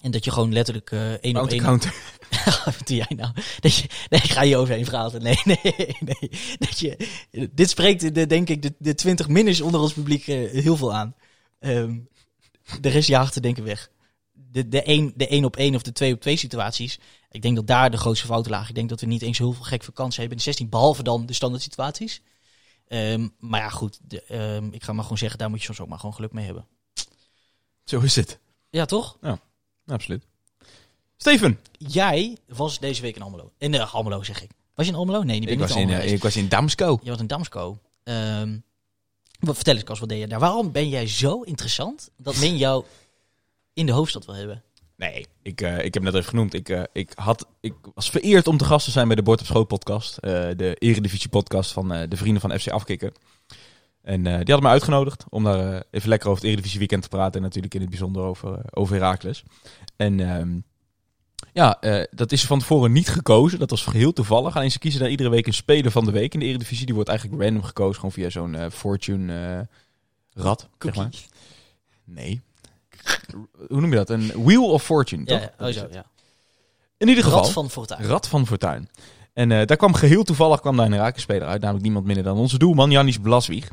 En dat je gewoon letterlijk eh één op één... counter. Wat doe jij nou? Dat je, nee, ik ga je overheen praten. Nee, nee, nee. Dat je, dit spreekt, de, denk ik, de, de 20 minners onder ons publiek eh, heel veel aan. Ehm, de rest jaagt te denken weg. De, de, één, de één op één of de twee op twee situaties. Ik denk dat daar de grootste fouten lagen. Ik denk dat we niet eens heel veel gek vakantie hebben in de 16, behalve dan de standaard situaties. Ehm, maar ja, goed. De, ehm, ik ga maar gewoon zeggen, daar moet je soms ook maar gewoon geluk mee hebben. Zo is het. Ja, toch? Absoluut. Steven. Jij was deze week in Almelo. In uh, Almelo, zeg ik. Was je in Almelo? Nee, ben Ik niet was, in eh, geweest. ik was in Damsko. Je was in Damsko. Wat, vertel eens, Kas, wat deed je daar? Waarom ben jij zo interessant dat men jou in de hoofdstad wil hebben? Nee, ik, eh, ik heb net even genoemd. Ik, eh, ik, had, ik was vereerd om te gast te zijn bij de Bord op Schoot podcast. eh, de Eredivisie podcast van de vrienden van FC Afkikken. En die hadden me uitgenodigd om daar even lekker over het Eredivisie weekend te praten. En natuurlijk in het bijzonder over, over Heracles. En ehm, ja, dat is van tevoren niet gekozen. Dat was geheel toevallig. Alleen ze kiezen daar iedere week een speler van de week in de Eredivisie. Die wordt eigenlijk random gekozen. Gewoon via zo'n Fortune rad, zeg maar. Nee. Hoe noem je dat? Een Wheel of Fortune, Ja, toch? ja, oh zo, ja. In ieder geval. Rad van Fortuin. Rad van Fortuin. En eh, daar kwam geheel toevallig kwam daar een Herakles-speler uit. Namelijk niemand minder dan onze doelman, Janis Blaswieg.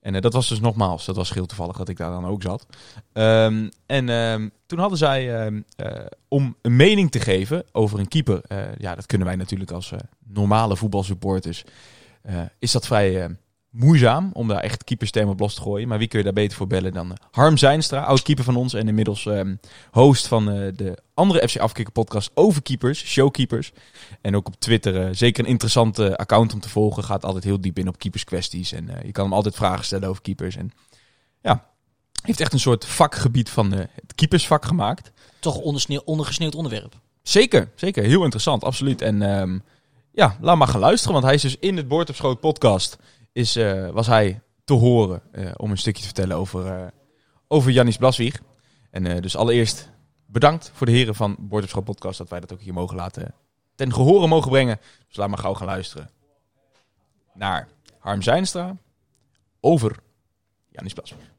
En eh, dat was dus nogmaals, dat was geheel toevallig dat ik daar dan ook zat. Ehm, en ehm, toen hadden zij, ehm, eh, om een mening te geven over een keeper. ja, dat kunnen wij natuurlijk als normale voetbalsupporters. is dat vrij moeizaam om daar echt keeperstermen op los te gooien. Maar wie kun je daar beter voor bellen dan eh, Harm Zijnstra, oud-keeper van ons. En inmiddels ehm, host van eh, de andere FC Afkikken podcast over keepers, showkeepers. En ook op Twitter eh, zeker een interessante account om te volgen. Gaat altijd heel diep in op keeperskwesties. En je kan hem altijd vragen stellen over keepers. En ja, heeft echt een soort vakgebied van het keepersvak gemaakt. Toch ondergesneeuwd onderwerp. Zeker, zeker. Heel interessant, absoluut. En ehm, ja, laat maar gaan luisteren. Want hij is dus in het Boord op Schoot podcast. Is, eh, was hij te horen eh, om een stukje te vertellen over, eh over Janis Blaswieg. En dus allereerst bedankt voor de heren van Boord op Schoot podcast. Dat wij dat ook hier mogen laten ten gehore mogen brengen. Dus laat maar gauw gaan luisteren naar Harm Zijnstra over Janis Blaswieg.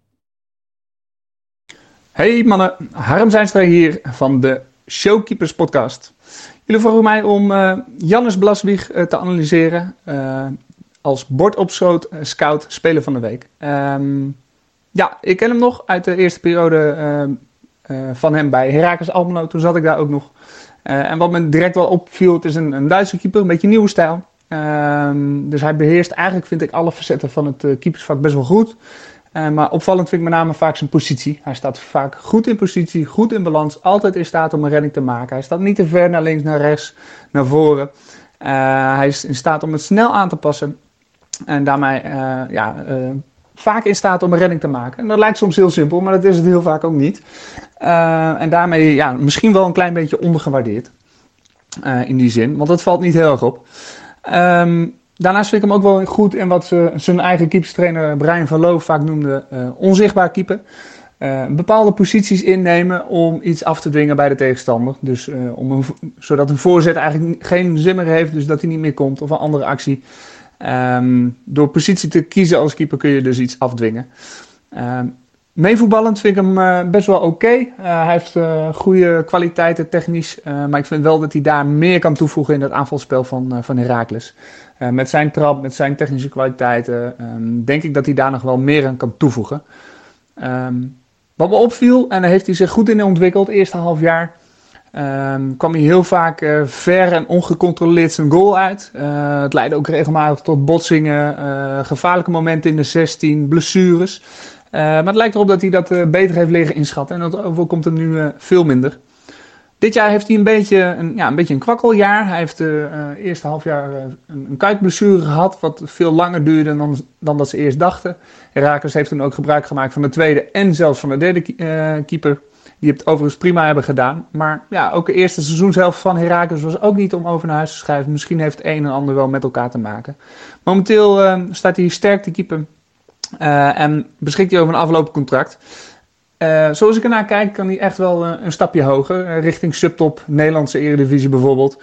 Hey mannen, Harm Zijnstra hier van de Showkeepers podcast. Jullie vroegen mij om eh Jannes Blaswieg te analyseren als bordopschoot eh, scout speler van de week. Ehm, ja, ik ken hem nog uit de eerste periode ehm, eh, van hem bij Heracles Almelo. Toen zat ik daar ook nog. Eh, en wat me direct wel opviel, het is een, een Duitse keeper, een beetje nieuwe stijl. Ehm, dus hij beheerst eigenlijk, vind ik, alle facetten van het keepersvak best wel goed. Maar opvallend vind ik met name vaak zijn positie. Hij staat vaak goed in positie, goed in balans, altijd in staat om een redding te maken. Hij staat niet te ver naar links, naar rechts, naar voren. Hij is in staat om het snel aan te passen. En daarmee eh, ja, eh, vaak in staat om een redding te maken. En dat lijkt soms heel simpel, maar dat is het heel vaak ook niet. Eh, en daarmee ja, misschien wel een klein beetje ondergewaardeerd. In die zin, want dat valt niet heel erg op. Ehm, daarnaast vind ik hem ook wel goed in wat zijn eigen keeperstrainer Brian van Loo vaak noemde onzichtbaar keeper. Bepaalde posities innemen om iets af te dwingen bij de tegenstander. Dus om zodat een voorzet eigenlijk geen zin meer heeft, dus dat hij niet meer komt of een andere actie. Ehm, door positie te kiezen als keeper kun je dus iets afdwingen. Ehm, meevoetballend vind ik hem eh, best wel oké. Eh, hij heeft eh, goede kwaliteiten technisch. maar ik vind wel dat hij daar meer kan toevoegen in het aanvalspel van, van Heracles. Uh, met zijn trap, met zijn technische kwaliteiten, um, denk ik dat hij daar nog wel meer aan kan toevoegen. Wat me opviel, en daar heeft hij zich goed in ontwikkeld, eerste half jaar, um, kwam hij heel vaak uh, ver en ongecontroleerd zijn goal uit. Uh, het leidde ook regelmatig tot botsingen, uh, gevaarlijke momenten in de 16, blessures. Maar het lijkt erop dat hij dat beter heeft liggen inschatten. En dat overkomt hem nu veel minder. Dit jaar heeft hij een beetje een, ja, een, beetje een kwakkeljaar. Hij heeft uh, eerste half jaar een, een kuitblessure gehad, wat veel langer duurde dan, dan dat ze eerst dachten. Herakles heeft toen ook gebruik gemaakt van de tweede en zelfs van de derde keeper. Die het overigens prima hebben gedaan. Maar ja, ook de eerste seizoenshelft van Herakles was ook niet om over naar huis te schrijven. Misschien heeft het een en ander wel met elkaar te maken. Momenteel uh, staat hij sterk te keeper. Uh, en beschikt hij over een aflopend contract. Uh, zoals ik ernaar kijk, kan hij echt wel uh, een stapje hoger. Richting subtop, Nederlandse Eredivisie bijvoorbeeld.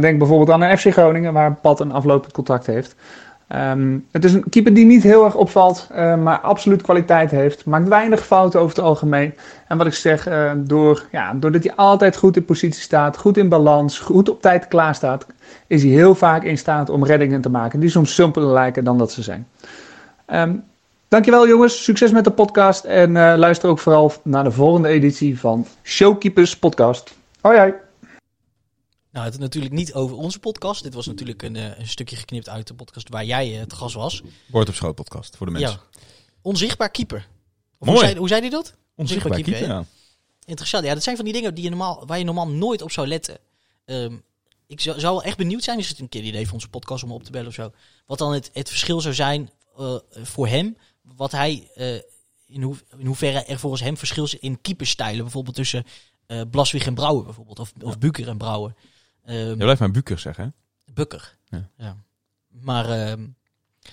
denk bijvoorbeeld aan een FC Groningen, waar Pat een aflopend contract heeft. Ehm, het is een keeper die niet heel erg opvalt, eh, maar absoluut kwaliteit heeft. Maakt weinig fouten over het algemeen. En wat ik zeg, eh, door, ja, doordat hij altijd goed in positie staat, goed in balans, goed op tijd klaar staat, is hij heel vaak in staat om reddingen te maken. Die soms simpeler lijken dan dat ze zijn. Ehm, dankjewel jongens, succes met de podcast. En eh, luister ook vooral naar de volgende editie van Showkeepers Podcast. Hoi hoi. Nou, het is natuurlijk niet over onze podcast. Dit was natuurlijk een, eh, een stukje geknipt uit de podcast waar jij eh, te gast was. Bord op schoot podcast voor de mensen. Ja. Onzichtbaar keeper. Of Mooi. Hoe zei, hoe zei hij dat? Onzichtbaar keeper, ja. Interessant. Ja, dat zijn van die dingen die je normaal, waar je normaal nooit op zou letten. Ehm, ik zou, zou wel echt benieuwd zijn, is het een keer idee voor onze podcast om op te bellen of zo. Wat dan het, het verschil zou zijn eh, voor hem. Wat hij, eh, in, hoe, in hoeverre er volgens hem verschil is in keeperstijlen. Bijvoorbeeld tussen eh Blaswig en Brouwer bijvoorbeeld. Of, of Buker en Brouwer. Ehm, Je blijft maar Buker zeggen? Bukker. Ja. Ja. Maar, ehm,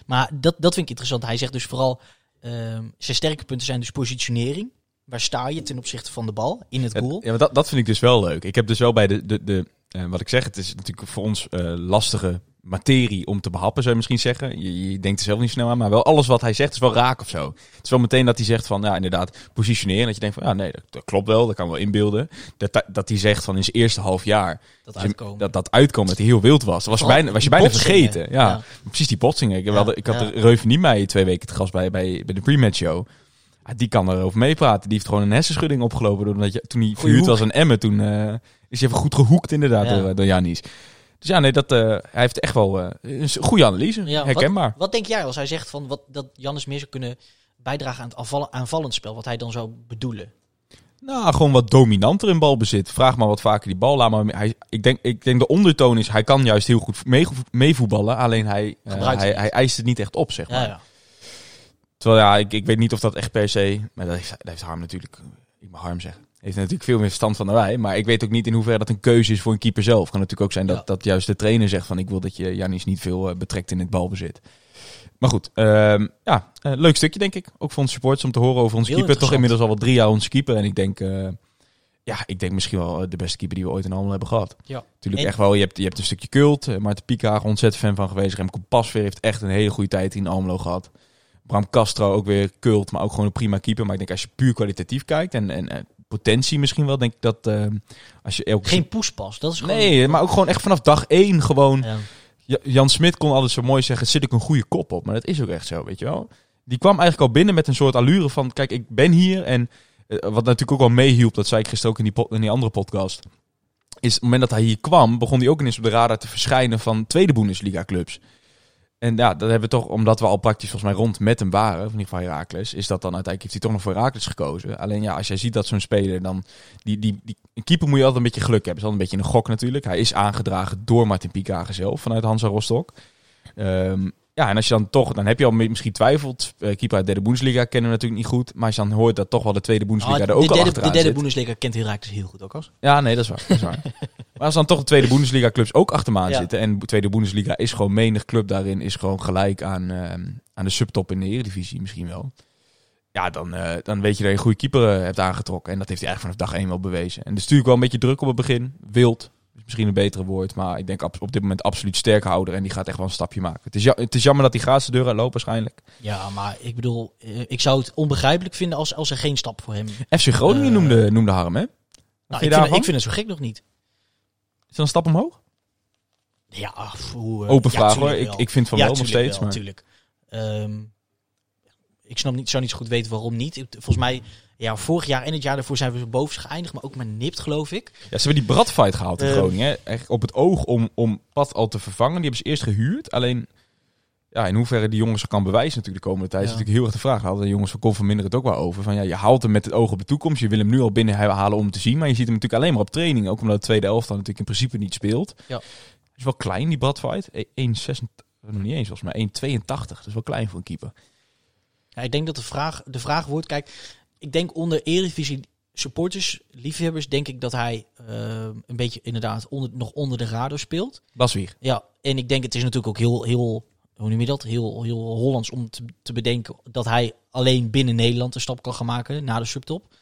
maar dat, dat vind ik interessant. Hij zegt dus vooral, ehm, zijn sterke punten zijn dus positionering. Waar sta je ten opzichte van de bal in het goal? Ja, maar dat, dat vind ik dus wel leuk. Ik heb dus wel bij de, de, de eh, wat ik zeg, het is natuurlijk voor ons eh, lastige materie om te behappen, zou je misschien zeggen. Je, je denkt er zelf niet snel aan, maar wel alles wat hij zegt is wel raak of zo. Het is wel meteen dat hij zegt van, ja, inderdaad, positioneren. Dat je denkt van, ja, nee, dat, dat klopt wel, dat kan ik wel inbeelden. Dat, dat hij zegt van in zijn eerste half jaar, Dat uitkomen. dat, dat uitkomen, dat hij heel wild was. Dat was, bijna, was je bijna botsingen. vergeten. Ja, Ja. precies die botsingen. Ik, Ja, ik had ja. Reuven niet mij twee weken te gast bij, bij, bij de pre-match show. Ja, die kan erover meepraten. Die heeft gewoon een hersenschudding opgelopen. Doordat je, toen hij verhuurd was aan Emmen, toen eh, is hij even goed gehoekt inderdaad door, door Janis. Dus ja, nee, dat, eh, hij heeft echt wel eh, een goede analyse. Ja, herkenbaar. Wat, wat denk jij als hij zegt van wat, dat Jannes meer zou kunnen bijdragen aan het aanvallen, aanvallend spel? Wat hij dan zou bedoelen? Nou, gewoon wat dominanter in balbezit. Vraag maar wat vaker die bal. Laat maar, hij, ik, denk, ik denk de ondertoon is, hij kan juist heel goed mee- meevoetballen. Alleen hij, eh, hij, hij eist het niet echt op, zeg maar. Ja, ja. Terwijl ja, ik, ik weet niet of dat echt per se. Maar dat heeft, dat heeft Harm natuurlijk. Ik mag Harm zeggen. Heeft natuurlijk veel meer verstand van dan wij. Maar ik weet ook niet in hoeverre dat een keuze is voor een keeper zelf. Kan natuurlijk ook zijn dat, Ja. dat juist de trainer zegt van ik wil dat je Janis niet veel eh, betrekt in het balbezit. Maar goed, ehm, ja, eh, leuk stukje denk ik. Ook voor onze supporters om te horen over onze Heel keeper. Toch inmiddels al wat drie jaar onze keeper. En ik denk, eh, ja, ik denk misschien wel de beste keeper die we ooit in Almelo hebben gehad. Ja. Natuurlijk En- echt wel, je hebt, je hebt een stukje cult. Uh, Maarten Piekaag, ontzettend fan van geweest. Remco Pasveer heeft echt een hele goede tijd in Almelo gehad. Bram Castro ook weer cult, maar ook gewoon een prima keeper. Maar ik denk als je puur kwalitatief kijkt en, en, en potentie misschien wel, denk ik dat eh, als je elke... Geen poespas. Dat is gewoon... Nee, maar ook gewoon echt vanaf dag één gewoon... Ja. Ja, Jan Smit kon altijd zo mooi zeggen, zit ik een goede kop op. Maar dat is ook echt zo, weet je wel. Die kwam eigenlijk al binnen met een soort allure van, kijk, ik ben hier. En eh, wat natuurlijk ook wel meehielp, dat zei ik gisteren ook in die, in die andere podcast. Is op het moment dat hij hier kwam, begon hij ook ineens op de radar te verschijnen van tweede Bundesliga clubs. En ja, dat hebben we toch, omdat we al praktisch volgens mij rond met hem waren, of in ieder geval Herakles, is dat dan uiteindelijk, heeft hij toch nog voor Herakles gekozen. Alleen ja, als jij ziet dat zo'n speler dan, die, die, die, een keeper moet je altijd een beetje geluk hebben. is altijd een beetje een gok natuurlijk. Hij is aangedragen door Martin Pikager zelf, vanuit Hansa Rostock. Ehm, ja, en als je dan toch, dan heb je al mi- misschien twijfeld. Eh, keeper uit de derde Bundesliga kennen we natuurlijk niet goed. Maar als je dan hoort dat toch wel de tweede Bundesliga Ah, er ook de al derde, de derde zit. Bundesliga kent Herakles heel goed ook als. Ja, nee, dat is waar. Dat is waar. maar als dan toch de tweede Bundesliga clubs ook achter me aan Ja. zitten. En de tweede Bundesliga is gewoon menig club daarin. Is gewoon gelijk aan, ehm, aan de subtop in de Eredivisie misschien wel. Ja, dan, eh, dan weet je dat je een goede keeper eh, hebt aangetrokken. En dat heeft hij eigenlijk vanaf dag één wel bewezen. En dus natuurlijk wel een beetje druk op het begin. Wild. is Misschien een betere woord. Maar ik denk op dit moment absoluut sterkhouder. En die gaat echt wel een stapje maken. Het is, ja- het is jammer dat die gratis deur uitloopt waarschijnlijk. Ja, maar ik bedoel, eh, ik zou het onbegrijpelijk vinden als, als er geen stap voor hem... FC Groningen noemde, noemde Harm, hè? Nou, ik, vind, ik vind het zo gek nog niet. Is dat een stap omhoog? Ja, hoe, eh, Open ja, vraag hoor. Ik, ik vind van ja, wel nog steeds. wel, maar... natuurlijk. Ehm, ik snap niet, zou niet zo goed weten waarom niet. Volgens mij, ja, vorig jaar en het jaar daarvoor zijn we boven geëindigd, maar ook maar nipt, geloof ik. Ja, ze hebben die Bradfight gehaald in Eh. Groningen. Hè? Echt op het oog om, om Pat al te vervangen. Die hebben ze eerst gehuurd. Alleen, ja, in hoeverre die jongens kan bewijzen natuurlijk de komende tijd... is natuurlijk heel erg de vraag. Hadden de jongens van van Minder het ook wel over. Van, ja, je haalt hem met het oog op de toekomst. Je wil hem nu al binnenhalen om hem te zien. Maar je ziet hem natuurlijk alleen maar op training. Ook omdat de tweede elftal natuurlijk in principe niet speelt. Ja. is wel klein, die Bradfight. 1,86. Nog niet eens, volgens mij. 1,82. Dat is wel klein voor een keeper. Ja, ik denk dat de vraag, de vraag wordt, kijk, ik denk onder Eredivisie supporters, liefhebbers, denk ik dat hij eh, een beetje inderdaad onder, nog onder de radar speelt. Baswier. Ja, en ik denk het is natuurlijk ook heel, heel hoe noem je dat? Heel, heel Hollands om te, te bedenken dat hij alleen binnen Nederland een stap kan gaan maken na de subtop.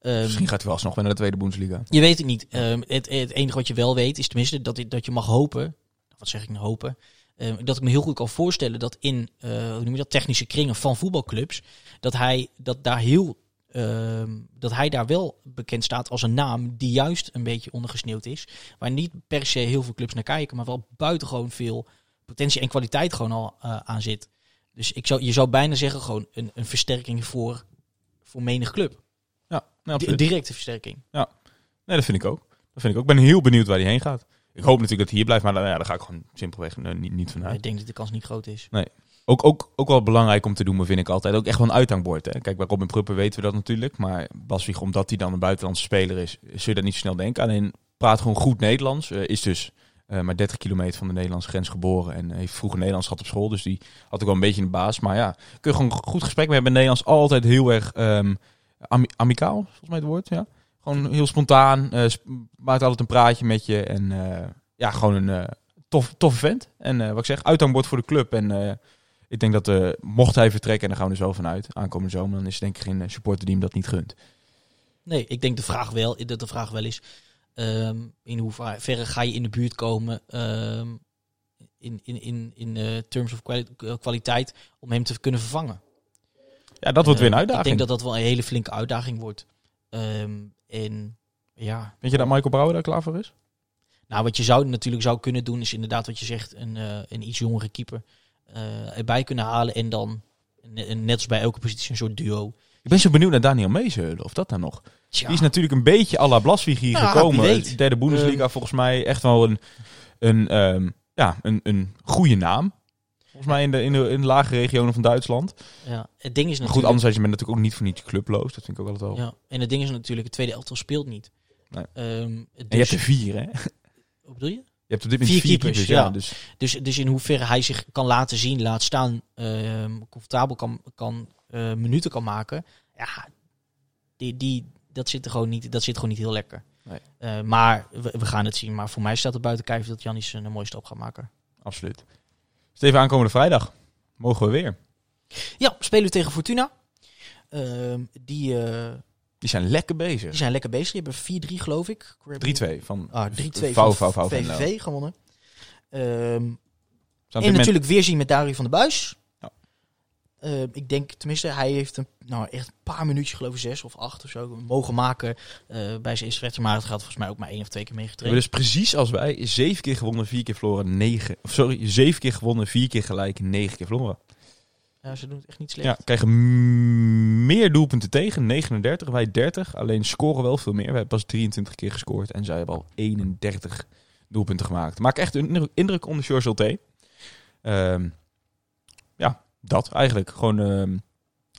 Ehm, Misschien gaat hij wel alsnog weer naar de tweede Bundesliga. je weet het niet. Ehm, het, het enige wat je wel weet is tenminste dat, dat je mag hopen. wat zeg ik nou hopen, eh, dat ik me heel goed kan voorstellen dat in, eh, hoe noem je dat, technische kringen van voetbalclubs, dat hij, dat daar heel, ehm, dat hij daar wel bekend staat als een naam die juist een beetje ondergesneeuwd is. Waar niet per se heel veel clubs naar kijken, maar wel buitengewoon veel potentie en kwaliteit gewoon al eh, aan zit. Dus ik zou, je zou bijna zeggen gewoon een, een versterking voor, voor menig club. Ja, nee, Di-. Een directe versterking. Nee, dat vind ik ook. Dat vind ik ook. Ik ben heel benieuwd waar hij heen gaat. Ik hoop natuurlijk dat hij hier blijft, maar nou ja, daar ga ik gewoon simpelweg niet, niet vanuit. Ik denk dat de kans niet groot is. Ook, ook, ook wel belangrijk om te doen, vind ik altijd. Ook echt wel een uithangbord. Hè. Kijk, bij Robin Pruppen weten we dat natuurlijk. Maar Baswig, omdat hij dan een buitenlandse speler is, zul je dat niet zo snel denken. Alleen praat gewoon goed Nederlands. Eh, is dus eh, maar 30 kilometer van de Nederlandse grens geboren. En heeft vroeger Nederlands gehad op school. Dus die had ook wel een beetje een baas. Maar ja, kun je gewoon goed gesprek mee hebben Nederlands. Altijd heel erg ehm, ami- amicaal, volgens mij het woord. Ja. Gewoon heel spontaan. eh, maakt altijd een praatje met je. En eh, ja, gewoon een eh, tof, toffe vent. En eh, wat ik zeg, uithangbord voor de club. En eh, ik denk dat eh, mocht hij vertrekken, en daar gaan we er zo vanuit, aankomende zomer, dan is er denk ik geen eh, supporter die hem dat niet gunt. Nee, ik denk de vraag wel, dat de vraag wel is, ehm, in hoeverre ga je in de buurt komen ehm, in, in, in, in eh, terms of eh, kwaliteit om hem te kunnen vervangen. Ja, dat wordt weer een Eh, uitdaging. Ik denk dat dat wel een hele flinke uitdaging wordt. Ehm, en ja, Weet je dat Michael Brouwer daar klaar voor is? nou wat je zou natuurlijk zou kunnen doen is inderdaad wat je zegt, een, een iets jongere keeper erbij kunnen halen en dan ne- net als bij elke positie een soort duo. Ik ben zo benieuwd naar Daniel Meesheulen, of dat dan nog. Tja, Die is natuurlijk een beetje à la Blaswig hier Ja, gekomen. wie weet. Derde Bundesliga Ehm. volgens mij echt wel een, een, ehm, ja, een, een goede naam. Volgens mij in de, in de, in de lage regionen van Duitsland. ja. Het ding is Maar natuurlijk... goed, anderzijds, je bent natuurlijk ook niet voor niets clubloos. Dat vind ik ook altijd wel. Ja, en het ding is natuurlijk, het tweede elftal speelt niet. Nee. En je dus, hebt er vier, hè? Wat bedoel je? Je hebt op dit moment Vier vier, keepers, keepers, ja. ja. Dus Dus, dus in hoeverre hij zich kan laten zien, laat staan, comfortabel kan, kan eh, minuten kan maken. Ja, die, die, dat, zit er gewoon niet, dat zit gewoon niet heel lekker. Nee. Eh, maar we, we gaan het zien. Maar voor mij staat het buiten kijf dat Janis een mooie stap gaat maken. absoluut. Steven, aankomende vrijdag mogen we weer. Ja, spelen we tegen Fortuna. Ehm, die, eh, Die zijn lekker bezig. die zijn lekker bezig. Die hebben 4-3 geloof ik. 3-2 van Ah, 3-2 Vouw, van vouw, Venlo. VVV gewonnen. Ehm, op En natuurlijk weer zien met Dario van der Buis. Eh, ik denk, tenminste, hij heeft een, nou, echt een paar minuutjes, geloof ik, zes of acht of zo, mogen maken eh, bij zijn eerste wedstrijd. Maar het gaat volgens mij ook maar één of twee keer meegetraind. hebben dus precies als wij zeven keer gewonnen, vier keer verloren, negen. Of sorry, zeven keer gewonnen, vier keer gelijk, negen keer verloren. Ja, ze doen het echt niet slecht. Ja, krijgen meer doelpunten tegen, 39, wij 30. Alleen scoren wel veel meer. We hebben pas 23 keer gescoord en zij hebben al 31 doelpunten gemaakt. Maak echt een indruk- onder George ja, dat eigenlijk. Gewoon ehm,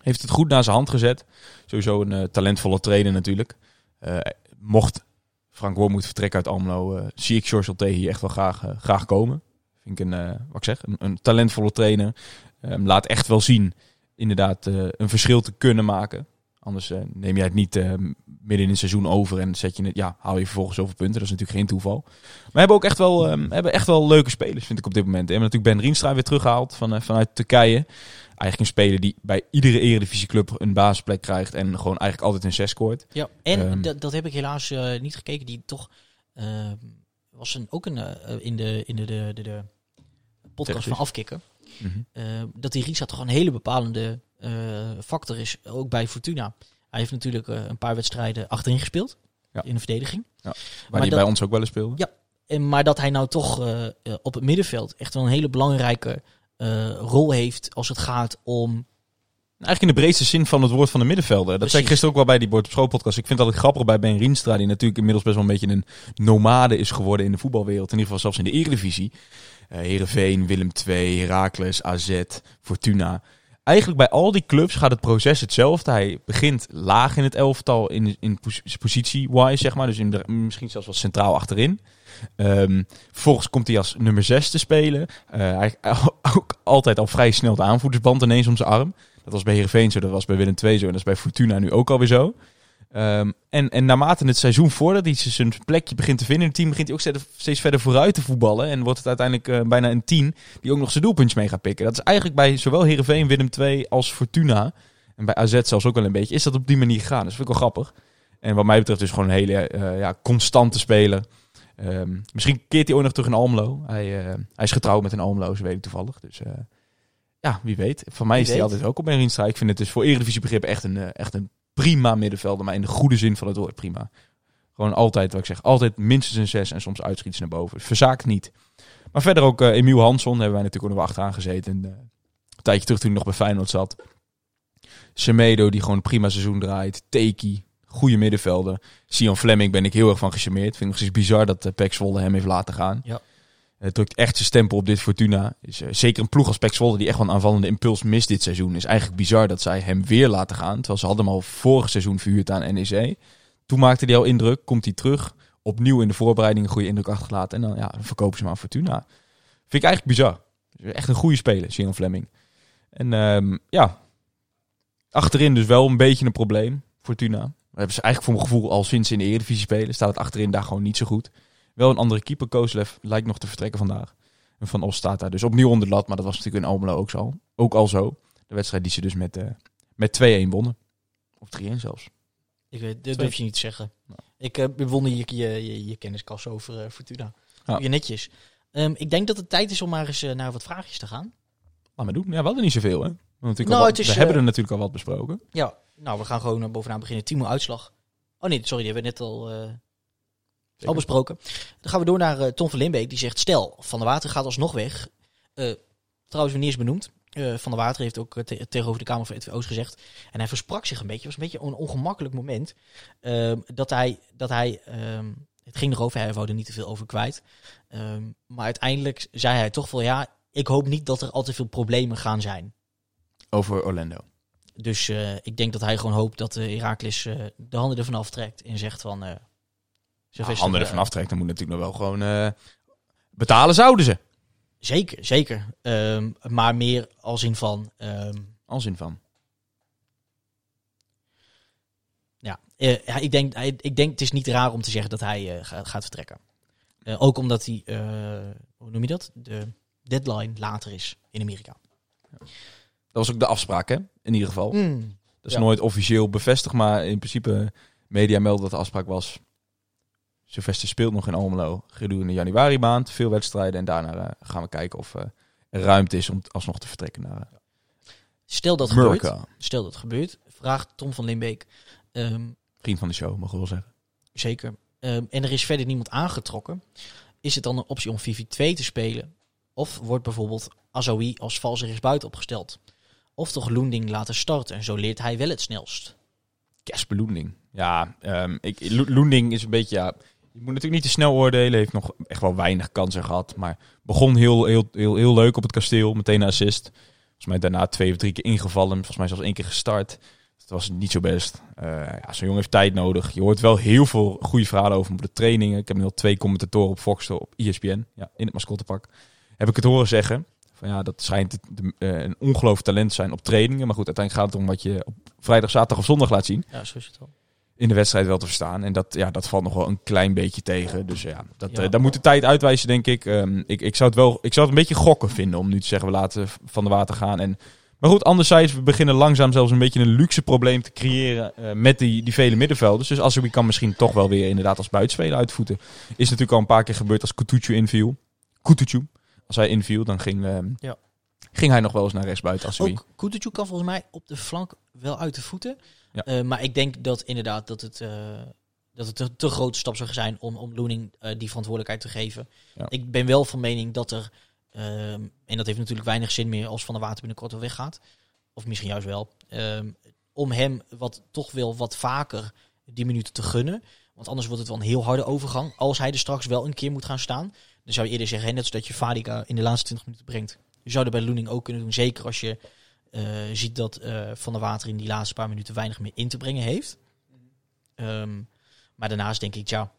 heeft het goed naar zijn hand gezet. Sowieso een eh, talentvolle trainer natuurlijk. Eh, mocht Frank Wormoed vertrekken uit Almelo, eh, zie ik George Ulte hier echt wel graag, graag komen. Vind ik een, wat ik zeg, een, een talentvolle trainer. Ehm, laat echt wel zien, inderdaad, een verschil te kunnen maken. Anders eh, neem jij het niet eh, midden in het seizoen over en zet je het, ja, haal je vervolgens zoveel punten. Dat is natuurlijk geen toeval. Maar we hebben ook echt wel, ehm, hebben echt wel leuke spelers, vind ik op dit moment. We hebben natuurlijk Ben Rienstra weer teruggehaald van, eh, vanuit Turkije. Eigenlijk een speler die bij iedere eredivisieclub een basisplek krijgt en gewoon eigenlijk altijd een 6 scoort. Ja, en Ehm. dat, dat heb ik helaas niet gekeken. Die toch ehm, was een, ook een, in de, in de, de, de, de podcast van Afkikken. Mhm. dat die Risa toch een hele bepalende factor is, ook bij Fortuna. Hij heeft natuurlijk eh, een paar wedstrijden achterin gespeeld, Ja. in de verdediging. Waar Maar die dat- bij ons ook wel eens speelde. Ja. En, maar dat hij nou toch eh, eh, op het middenveld echt wel een hele belangrijke eh, rol heeft als het gaat om... Eigenlijk in de breedste zin van het woord van de middenvelder. Dat zei ik gisteren ook wel bij die Bord op School podcast. Ik vind dat het grappig bij Ben Rienstra, die natuurlijk inmiddels best wel een beetje een nomade is geworden in de voetbalwereld. In ieder geval zelfs in de Eredivisie. Eh Heerenveen, Willem II, Heracles, AZ, Fortuna. Eigenlijk bij al die clubs gaat het proces hetzelfde. Hij begint laag in het elftal, in, in pos- positie-wise, zeg maar. Dus in de, misschien zelfs wat centraal achterin. Ehm, vervolgens komt hij als nummer 6 te spelen. Eh, hij ook altijd al vrij snel de aanvoerdersband ineens om zijn arm. Dat was bij Heerenveen zo, dat was bij Willem II zo en dat is bij Fortuna nu ook alweer zo. Ehm, en, en naarmate het seizoen voordat hij zijn plekje begint te vinden in het team, begint hij ook steeds, steeds verder vooruit te voetballen. En wordt het uiteindelijk eh, bijna een tien die ook nog zijn doelpuntjes mee gaat pikken. Dat is eigenlijk bij zowel Heerenveen, Willem II als Fortuna, en bij AZ zelfs ook wel een beetje, is dat op die manier gegaan. Dat vind ik wel grappig. En wat mij betreft dus gewoon een hele eh, ja, constante speler. Ehm, misschien keert hij ooit nog terug in Almelo. Hij, eh, hij is getrouwd met een Almeloze, weet ik toevallig. Dus ja, wie weet. Van mij Wie is hij altijd welkom bij Rienstra. Ik vind het dus voor Eredivisie begrippen echt een, echt een prima middenvelder. Maar in de goede zin van het woord prima. Gewoon altijd, wat ik zeg, altijd minstens een 6 en soms uitschieters naar boven. Verzaakt niet. Maar verder ook eh, Emiel Hansson hebben wij natuurlijk ook nog achteraan gezeten. En, eh, een tijdje terug toen hij nog bij Feyenoord zat. Semedo die gewoon een prima seizoen draait. Teki, goede middenvelder. Sion Fleming ben ik heel erg van gecharmeerd. Vind ik nog steeds bizar dat uh, hem heeft laten gaan. Ja. Het drukt echt zijn stempel op dit Fortuna. Is, eh, zeker een ploeg als Pek die echt wel een aanvallende impuls mist dit seizoen. Is eigenlijk bizar dat zij hem weer laten gaan. Terwijl ze hadden hem al vorig seizoen verhuurd aan NEC. Toen maakte hij al indruk. Komt hij terug. Opnieuw in de voorbereiding een goede indruk achtergelaten. En dan, ja, verkopen ze hem aan Fortuna. Vind ik eigenlijk bizar. Echt een goede speler, Sion Fleming. En ehm, ja, achterin dus wel een beetje een probleem. Fortuna. We hebben ze eigenlijk voor mijn gevoel al sinds in de Eredivisie spelen. Staat het achterin daar gewoon niet zo goed. Wel een andere keeper, Kozlev, lijkt nog te vertrekken vandaag. En Van Os staat daar dus opnieuw onder de lat. Maar dat was natuurlijk in Almelo ook, zo, ook al zo. De wedstrijd die ze dus met, eh met 2-1 wonnen. Of 3-1 zelfs. Ik weet, dat durf je niet te zeggen. Ik eh, bewonder je, je, je, je kenniskas over eh, Fortuna. Ja. Je netjes. Ehm, ik denk dat het tijd is om maar eens naar wat vraagjes te gaan. Laat maar doen. Ja, we hadden niet zoveel, hè? We, hebben natuurlijk Nou, al wat- het is, we hebben er natuurlijk al wat besproken. Ja, nou, we gaan gewoon bovenaan beginnen. Timo uitslag. Oh nee, sorry, die hebben we net al, al besproken. Dan gaan we door naar eh, Tom van Limbeek. Die zegt, stel, Van der Water gaat alsnog weg. Eh, trouwens, wanneer is benoemd? Eh, van der Water heeft ook te- tegenover de Kamer van NVO's gezegd. En hij versprak zich een beetje. Het was een beetje een ongemakkelijk moment. ehm, dat hij, dat hij ehm, het ging erover, hij wou er niet te veel over kwijt. Ehm, maar uiteindelijk zei hij toch wel, ja, ik hoop niet dat er al te veel problemen gaan zijn. Over Orlando. Dus ik denk dat hij gewoon hoopt dat uh, Herakles de handen ervan aftrekt en zegt van... handen eh, ervan aftrekt, dan moet natuurlijk nog wel gewoon... eh, betalen zouden ze. Zeker, zeker. Ehm, maar meer als in van... ehm, Als in van. ja, eh, ik, denk, ik denk het is niet raar om te zeggen dat hij eh, gaat, vertrekken. Ook omdat hij, hoe noem je dat? De deadline later is in Amerika. Dat was ook de afspraak, hè? In ieder geval. Dat is Ja. nooit officieel bevestigd, maar in principe media melden dat de afspraak was. Sylvester speelt nog in Almelo gedurende januari maand, veel wedstrijden en daarna eh, gaan we kijken of eh, er ruimte is om alsnog te vertrekken naar eh, Stel dat gebeurt, stel dat gebeurt, vraagt Tom van Limbeek, ehm, Vriend van de show, mag ik wel zeggen. Zeker. Ehm, en er is verder niemand aangetrokken. Is het dan een optie om 4-4-2 te spelen? Of wordt bijvoorbeeld Azoui als valse rechtsbuiten opgesteld? Of toch Loending laten starten en zo leert hij wel het snelst? Kesper Loending. Ja, ehm, ik, Lo- Loending is een beetje... Ja, je moet natuurlijk niet te snel oordelen. Heeft nog echt wel weinig kansen gehad. Maar begon heel, heel, heel, heel leuk op het kasteel. Meteen een assist. Volgens mij daarna twee of drie keer ingevallen. Volgens mij zelfs één keer gestart. Het was niet zo best. Eh, ja, Zo'n jongen heeft tijd nodig. Je hoort wel heel veel goede verhalen over de trainingen. Ik heb nu al twee commentatoren op Fox op ESPN. Ja, in het mascottepak. Heb ik het horen zeggen. Van ja, dat schijnt eh, een ongelooflijk talent te zijn op trainingen. Maar goed, uiteindelijk gaat het om wat je op vrijdag, zaterdag of zondag laat zien Ja, zo is het wel. In de wedstrijd wel te verstaan. En dat, ja, dat valt nog wel een klein beetje tegen. Dus ja, dat, Ja. eh, daar moet de tijd uitwijzen, denk ik. Ehm, ik. Ik zou het wel ik zou het een beetje gokken vinden om nu te zeggen, we laten van de water gaan. En, maar goed, anderzijds, we beginnen langzaam zelfs een beetje een luxe probleem te creëren eh, met die, die vele middenvelders. Dus Azoui kan misschien toch wel weer inderdaad als buitenspeler uitvoeten. Is natuurlijk al een paar keer gebeurd als Kutucu inviel. Kutucu. Als hij inviel, dan ging, ehm, Ja. ging hij nog wel eens naar rechtsbuiten. Ook Kutucu kan volgens mij op de flank wel uit de voeten. Ja. Eh, maar ik denk dat inderdaad dat het, eh, dat het een te grote stap zou zijn om, om Loening eh, die verantwoordelijkheid te geven. Ja. Ik ben wel van mening dat er, ehm, en dat heeft natuurlijk weinig zin meer als Van der Water binnenkort weer weggaat. Of misschien juist wel. ehm, om hem wat, toch wel wat vaker die minuten te gunnen. Want anders wordt het wel een heel harde overgang. Als hij er straks wel een keer moet gaan staan. Dan zou je eerder zeggen, hè, net zoals dat je Fadiga in de laatste 20 minuten brengt. Je zou dat bij Loening ook kunnen doen. Zeker als je ziet dat eh, Van der Water in die laatste paar minuten weinig meer in te brengen heeft. Ehm, maar daarnaast denk ik, ja,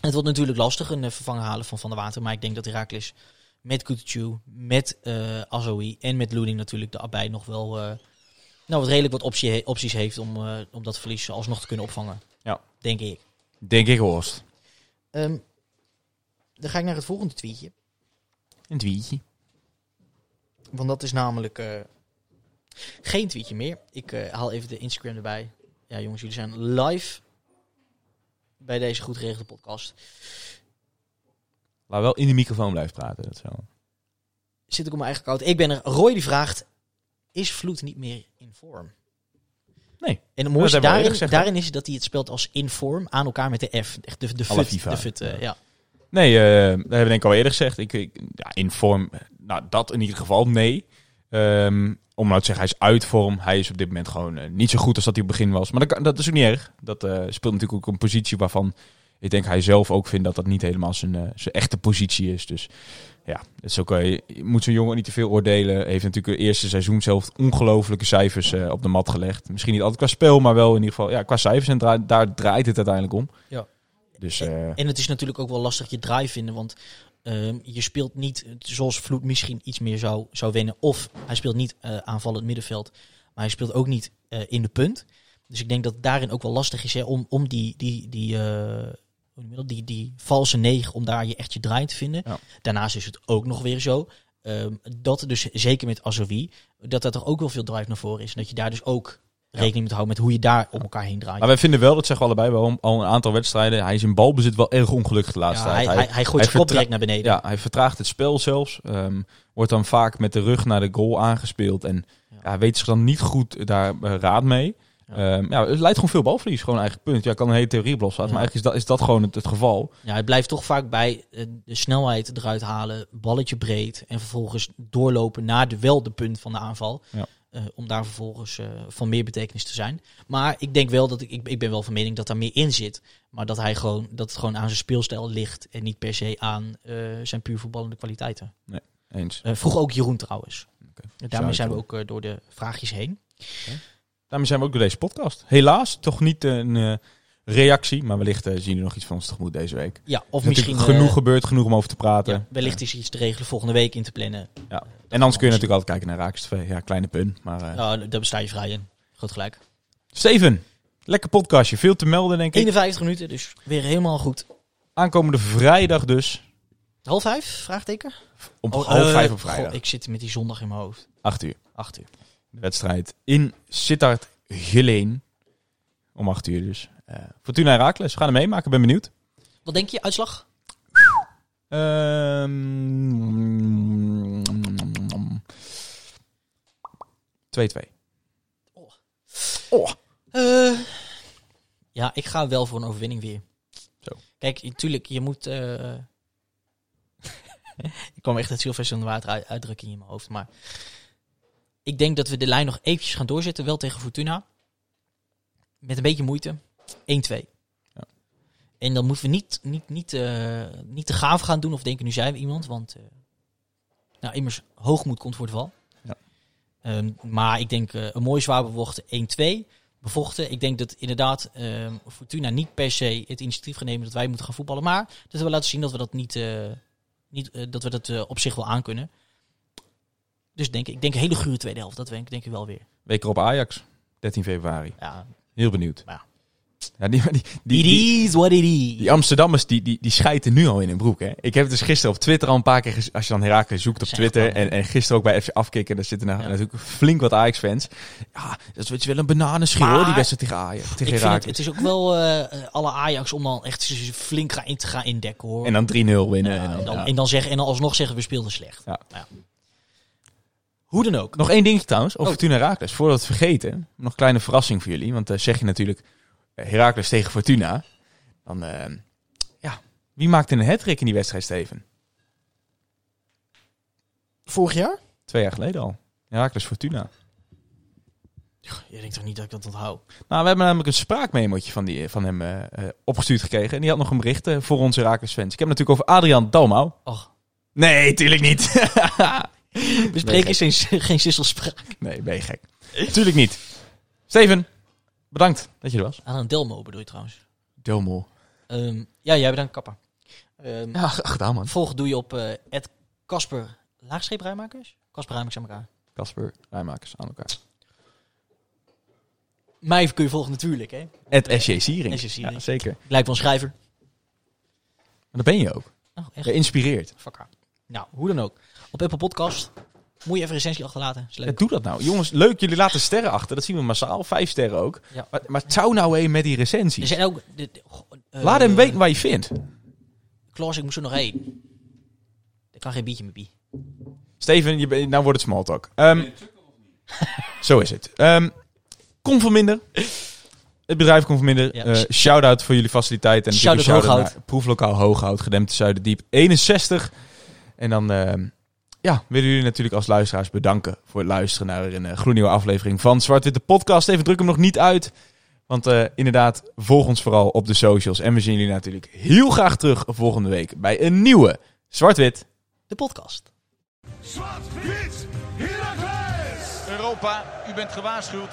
het wordt natuurlijk lastig een eh, vervanger halen van Van der Water. Maar ik denk dat Herakles met Kutucu, met eh Azoui en met Loening natuurlijk de Abai nog wel eh, nou, wat redelijk wat optie opties heeft om, eh, om dat verlies alsnog te kunnen opvangen. Ja. Denk ik. Denk ik, Horst. Ehm, dan ga ik naar het volgende tweetje. Een tweetje. Want dat is namelijk eh, geen tweetje meer. Ik eh, haal even de Instagram erbij. Ja, jongens, jullie zijn live bij deze goed geregelde podcast. Laat wel in de microfoon blijven praten. Dat wel... Zit ik op mijn eigen koud. Ik ben er. Roy die vraagt: Is Vloed niet meer in vorm? Nee. En het mooiste daarin, gezegd, daarin is dat hij het speelt als in vorm aan elkaar met de F. Echt de, de fut. FIFA. De fut eh, ja. Nee, eh, dat hebben we denk ik al eerder gezegd. Ik, ik- ja, in vorm, nou dat in ieder geval, nee. Ehm, om nou te zeggen, hij is uit vorm. Hij is op dit moment gewoon eh, niet zo goed als dat hij op het begin was. Maar dat, dat is ook niet erg. Dat eh, speelt natuurlijk ook een positie waarvan ik denk hij zelf ook vindt dat dat niet helemaal zijn, eh, zijn echte positie is. Dus ja, het is ook, eh, je moet zo'n jongen niet te veel oordelen. Hij heeft natuurlijk het eerste seizoen zelf ongelofelijke cijfers op de mat gelegd. Misschien niet altijd qua spel, maar wel in ieder geval ja, qua cijfers. En daar draait het uiteindelijk om. Ja. Dus En het is natuurlijk ook wel lastig je drive vinden. Want ehm, je speelt niet zoals Vloed misschien iets meer zou, zou winnen. Of hij speelt niet eh aanvallend middenveld. Maar hij speelt ook niet eh, in de punt. Dus ik denk dat het daarin ook wel lastig is hè, om, om die, die, die, eh, dat? die, die valse negen, om daar je echt je draai te vinden. Ja. Daarnaast is het ook nog weer zo. ehm, dat dus zeker met Azoui, dat er toch ook wel veel drive naar voren is. En dat je daar dus ook rekening moet houden met hoe je daar om elkaar heen draait. Maar wij vinden wel, dat zeggen we allebei wel, al een aantal wedstrijden. Hij is in balbezit wel erg ongelukkig de laatste tijd. hij, hij, hij gooit zijn kop direct naar beneden. Ja, hij vertraagt het spel zelfs. Ehm, wordt dan vaak met de rug naar de goal aangespeeld. En Ja. weet zich dan niet goed daar eh, raad mee. Ja. Ja. ja, het leidt gewoon veel balverlies. Gewoon eigenlijk punt. Ja, kan een hele theorie op loslaten. Ja. Maar eigenlijk is dat, is dat gewoon het, het geval. Ja, het blijft toch vaak bij eh, de snelheid eruit halen, balletje breed en vervolgens doorlopen naar de, wel de punt van de aanval. Ja. Eh, om daar vervolgens eh, van meer betekenis te zijn. Maar ik denk wel dat ik, ik, ik ben wel van mening dat daar meer in zit. Maar dat hij gewoon, dat het gewoon aan zijn speelstijl ligt en niet per se aan eh, zijn puur voetballende kwaliteiten. Eens. Eh, vroeg ook Jeroen trouwens. En daarmee zijn we ook door de vraagjes heen. Daarmee zijn we ook door deze podcast. Helaas toch niet een reactie. Maar wellicht eh, zien we nog iets van ons tegemoet deze week. Ja, of is misschien genoeg eh, gebeurd, genoeg om over te praten. ja, wellicht is iets te regelen volgende week in te plannen. Ja. En anders kun je natuurlijk altijd kijken naar Raakers TV. Ja, kleine pun. Maar eh, Ja, daar besta je vrij in. Groot gelijk. Steven, lekker podcastje. Veel te melden denk ik. 51 minuten, dus weer helemaal goed. Aankomende vrijdag dus. Half vijf? Vraagteken? Om Oh, half vijf op vrijdag. goh, ik zit met die zondag in mijn hoofd. Acht uur. Acht uur. De wedstrijd in Sittard Geleen. Om acht uur dus. Eh Fortuna Herakles. We gaan er meemaken. Ben benieuwd. Wat denk je, uitslag? Ehm, 2-2. Eh, ja, ik ga wel voor een overwinning weer. Zo. Kijk, natuurlijk, je moet... eh, ik kwam echt het de Water uit- uitdrukking in mijn hoofd, maar... Ik denk dat we de lijn nog eventjes gaan doorzetten, wel tegen Fortuna. Met een beetje moeite. 1-2. Ja. En dan moeten we niet, niet, niet, eh, niet te gaaf gaan doen of denken, nu zijn we iemand. Want, eh, nou, immers, hoogmoed komt voor het val. Ja. Ehm, maar ik denk eh, een mooi zwaar bevochten 1-2 bevochten. Ik denk dat inderdaad ehm, Fortuna niet per se het initiatief gaat nemen dat wij moeten gaan voetballen. Maar dat we laten zien dat we dat niet, niet dat we dat op zich wel aankunnen. Dus denk, ik denk een hele gure tweede helft. Dat denk, denk ik wel weer. Week erop Ajax. 13 februari. Ja, Heel benieuwd. Ja. Ja, die, die, die, it is what it is. die Amsterdammers die, die, die schijten nu al in hun broek. Hè? Ik heb het dus gisteren op Twitter al een paar keer Als je dan Herakles zoekt op Twitter. En, en gisteren ook bij FC Afkikken. Daar zitten nou, Ja. natuurlijk flink wat Ajax-fans. Ja, dat is wel een bananenschil hoor. Die wedstrijd tegen Ajax. Tegen het, is ook wel eh, eh, alle Ajax om dan echt flink gaan, in te gaan indekken hoor. En dan 3-0 winnen. Ja, en dan, en, dan, ja. en dan zeggen en dan alsnog zeggen we speelden slecht. Ja. Hoe dan ook. Nog één dingetje trouwens, over Oh. Fortuna Herakles. Voordat we het vergeten, nog een kleine verrassing voor jullie. Want dan zeg je natuurlijk Herakles tegen Fortuna. Dan, eh, ja, wie maakte een hat in die wedstrijd, Steven? Vorig jaar? Twee jaar geleden al. Herakles Fortuna. Je denkt toch niet dat ik dat onthoud? Nou, we hebben namelijk een spraakmemootje van, die, van hem eh, eh, opgestuurd gekregen. En die had nog een bericht voor onze Herakles fans. Ik heb het natuurlijk over Adriaan Dalmau. Och. Nee, tuurlijk niet. We spreken geen, geen sisselspraak. nee, ben je gek. tuurlijk niet. Steven, bedankt dat je er was. Aan een Delmo bedoel je trouwens. Delmo. Ehm, ja, jij bedankt kapper. Ehm Ja, gedaan man. Volgen doe je op eh Ed Kasper Laagstreep Rijmakers? Kasper Rijmakers aan elkaar. Kasper, rijmakers aan elkaar. Mij kun je volgen natuurlijk, hè. Het SJ Siering. Ja, zeker. Ik lijk wel een schrijver. Maar dat ben je ook. Oh, echt? Fuck. Nou, hoe dan ook. Op Apple Podcast moet je even een recensie achterlaten. Is leuk. Ja, doe dat nou. Jongens, leuk. Jullie laten sterren achter. Dat zien we massaal. Vijf sterren ook. Ja. Maar, maar zou nou heen met die Er recensies. zijn ook... de- eh, Laat hem weten wat je vindt. Klaas, ik moest er nog één. kan geen biertje meer bie. Steven, je, bent- nou wordt het small talk. Ehm, zo is het. Ehm Conforminder. Het bedrijf Conforminder. Ja. Eh shout-out voor jullie faciliteiten. En Shout-out een Hooghout. Proeflokaal Hooghout, Gedempte Zuiderdiep 61. En dan ehm, ja, willen jullie natuurlijk als luisteraars bedanken voor het luisteren naar een eh, gloednieuwe aflevering van Zwart-Witte Podcast. Even druk hem nog niet uit. Want eh, inderdaad, volg ons vooral op de socials. En we zien jullie natuurlijk heel graag terug volgende week bij een nieuwe Zwart-Wit De podcast. Zwart-wit! Europa, u bent gewaarschuwd.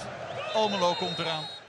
Almelo komt eraan.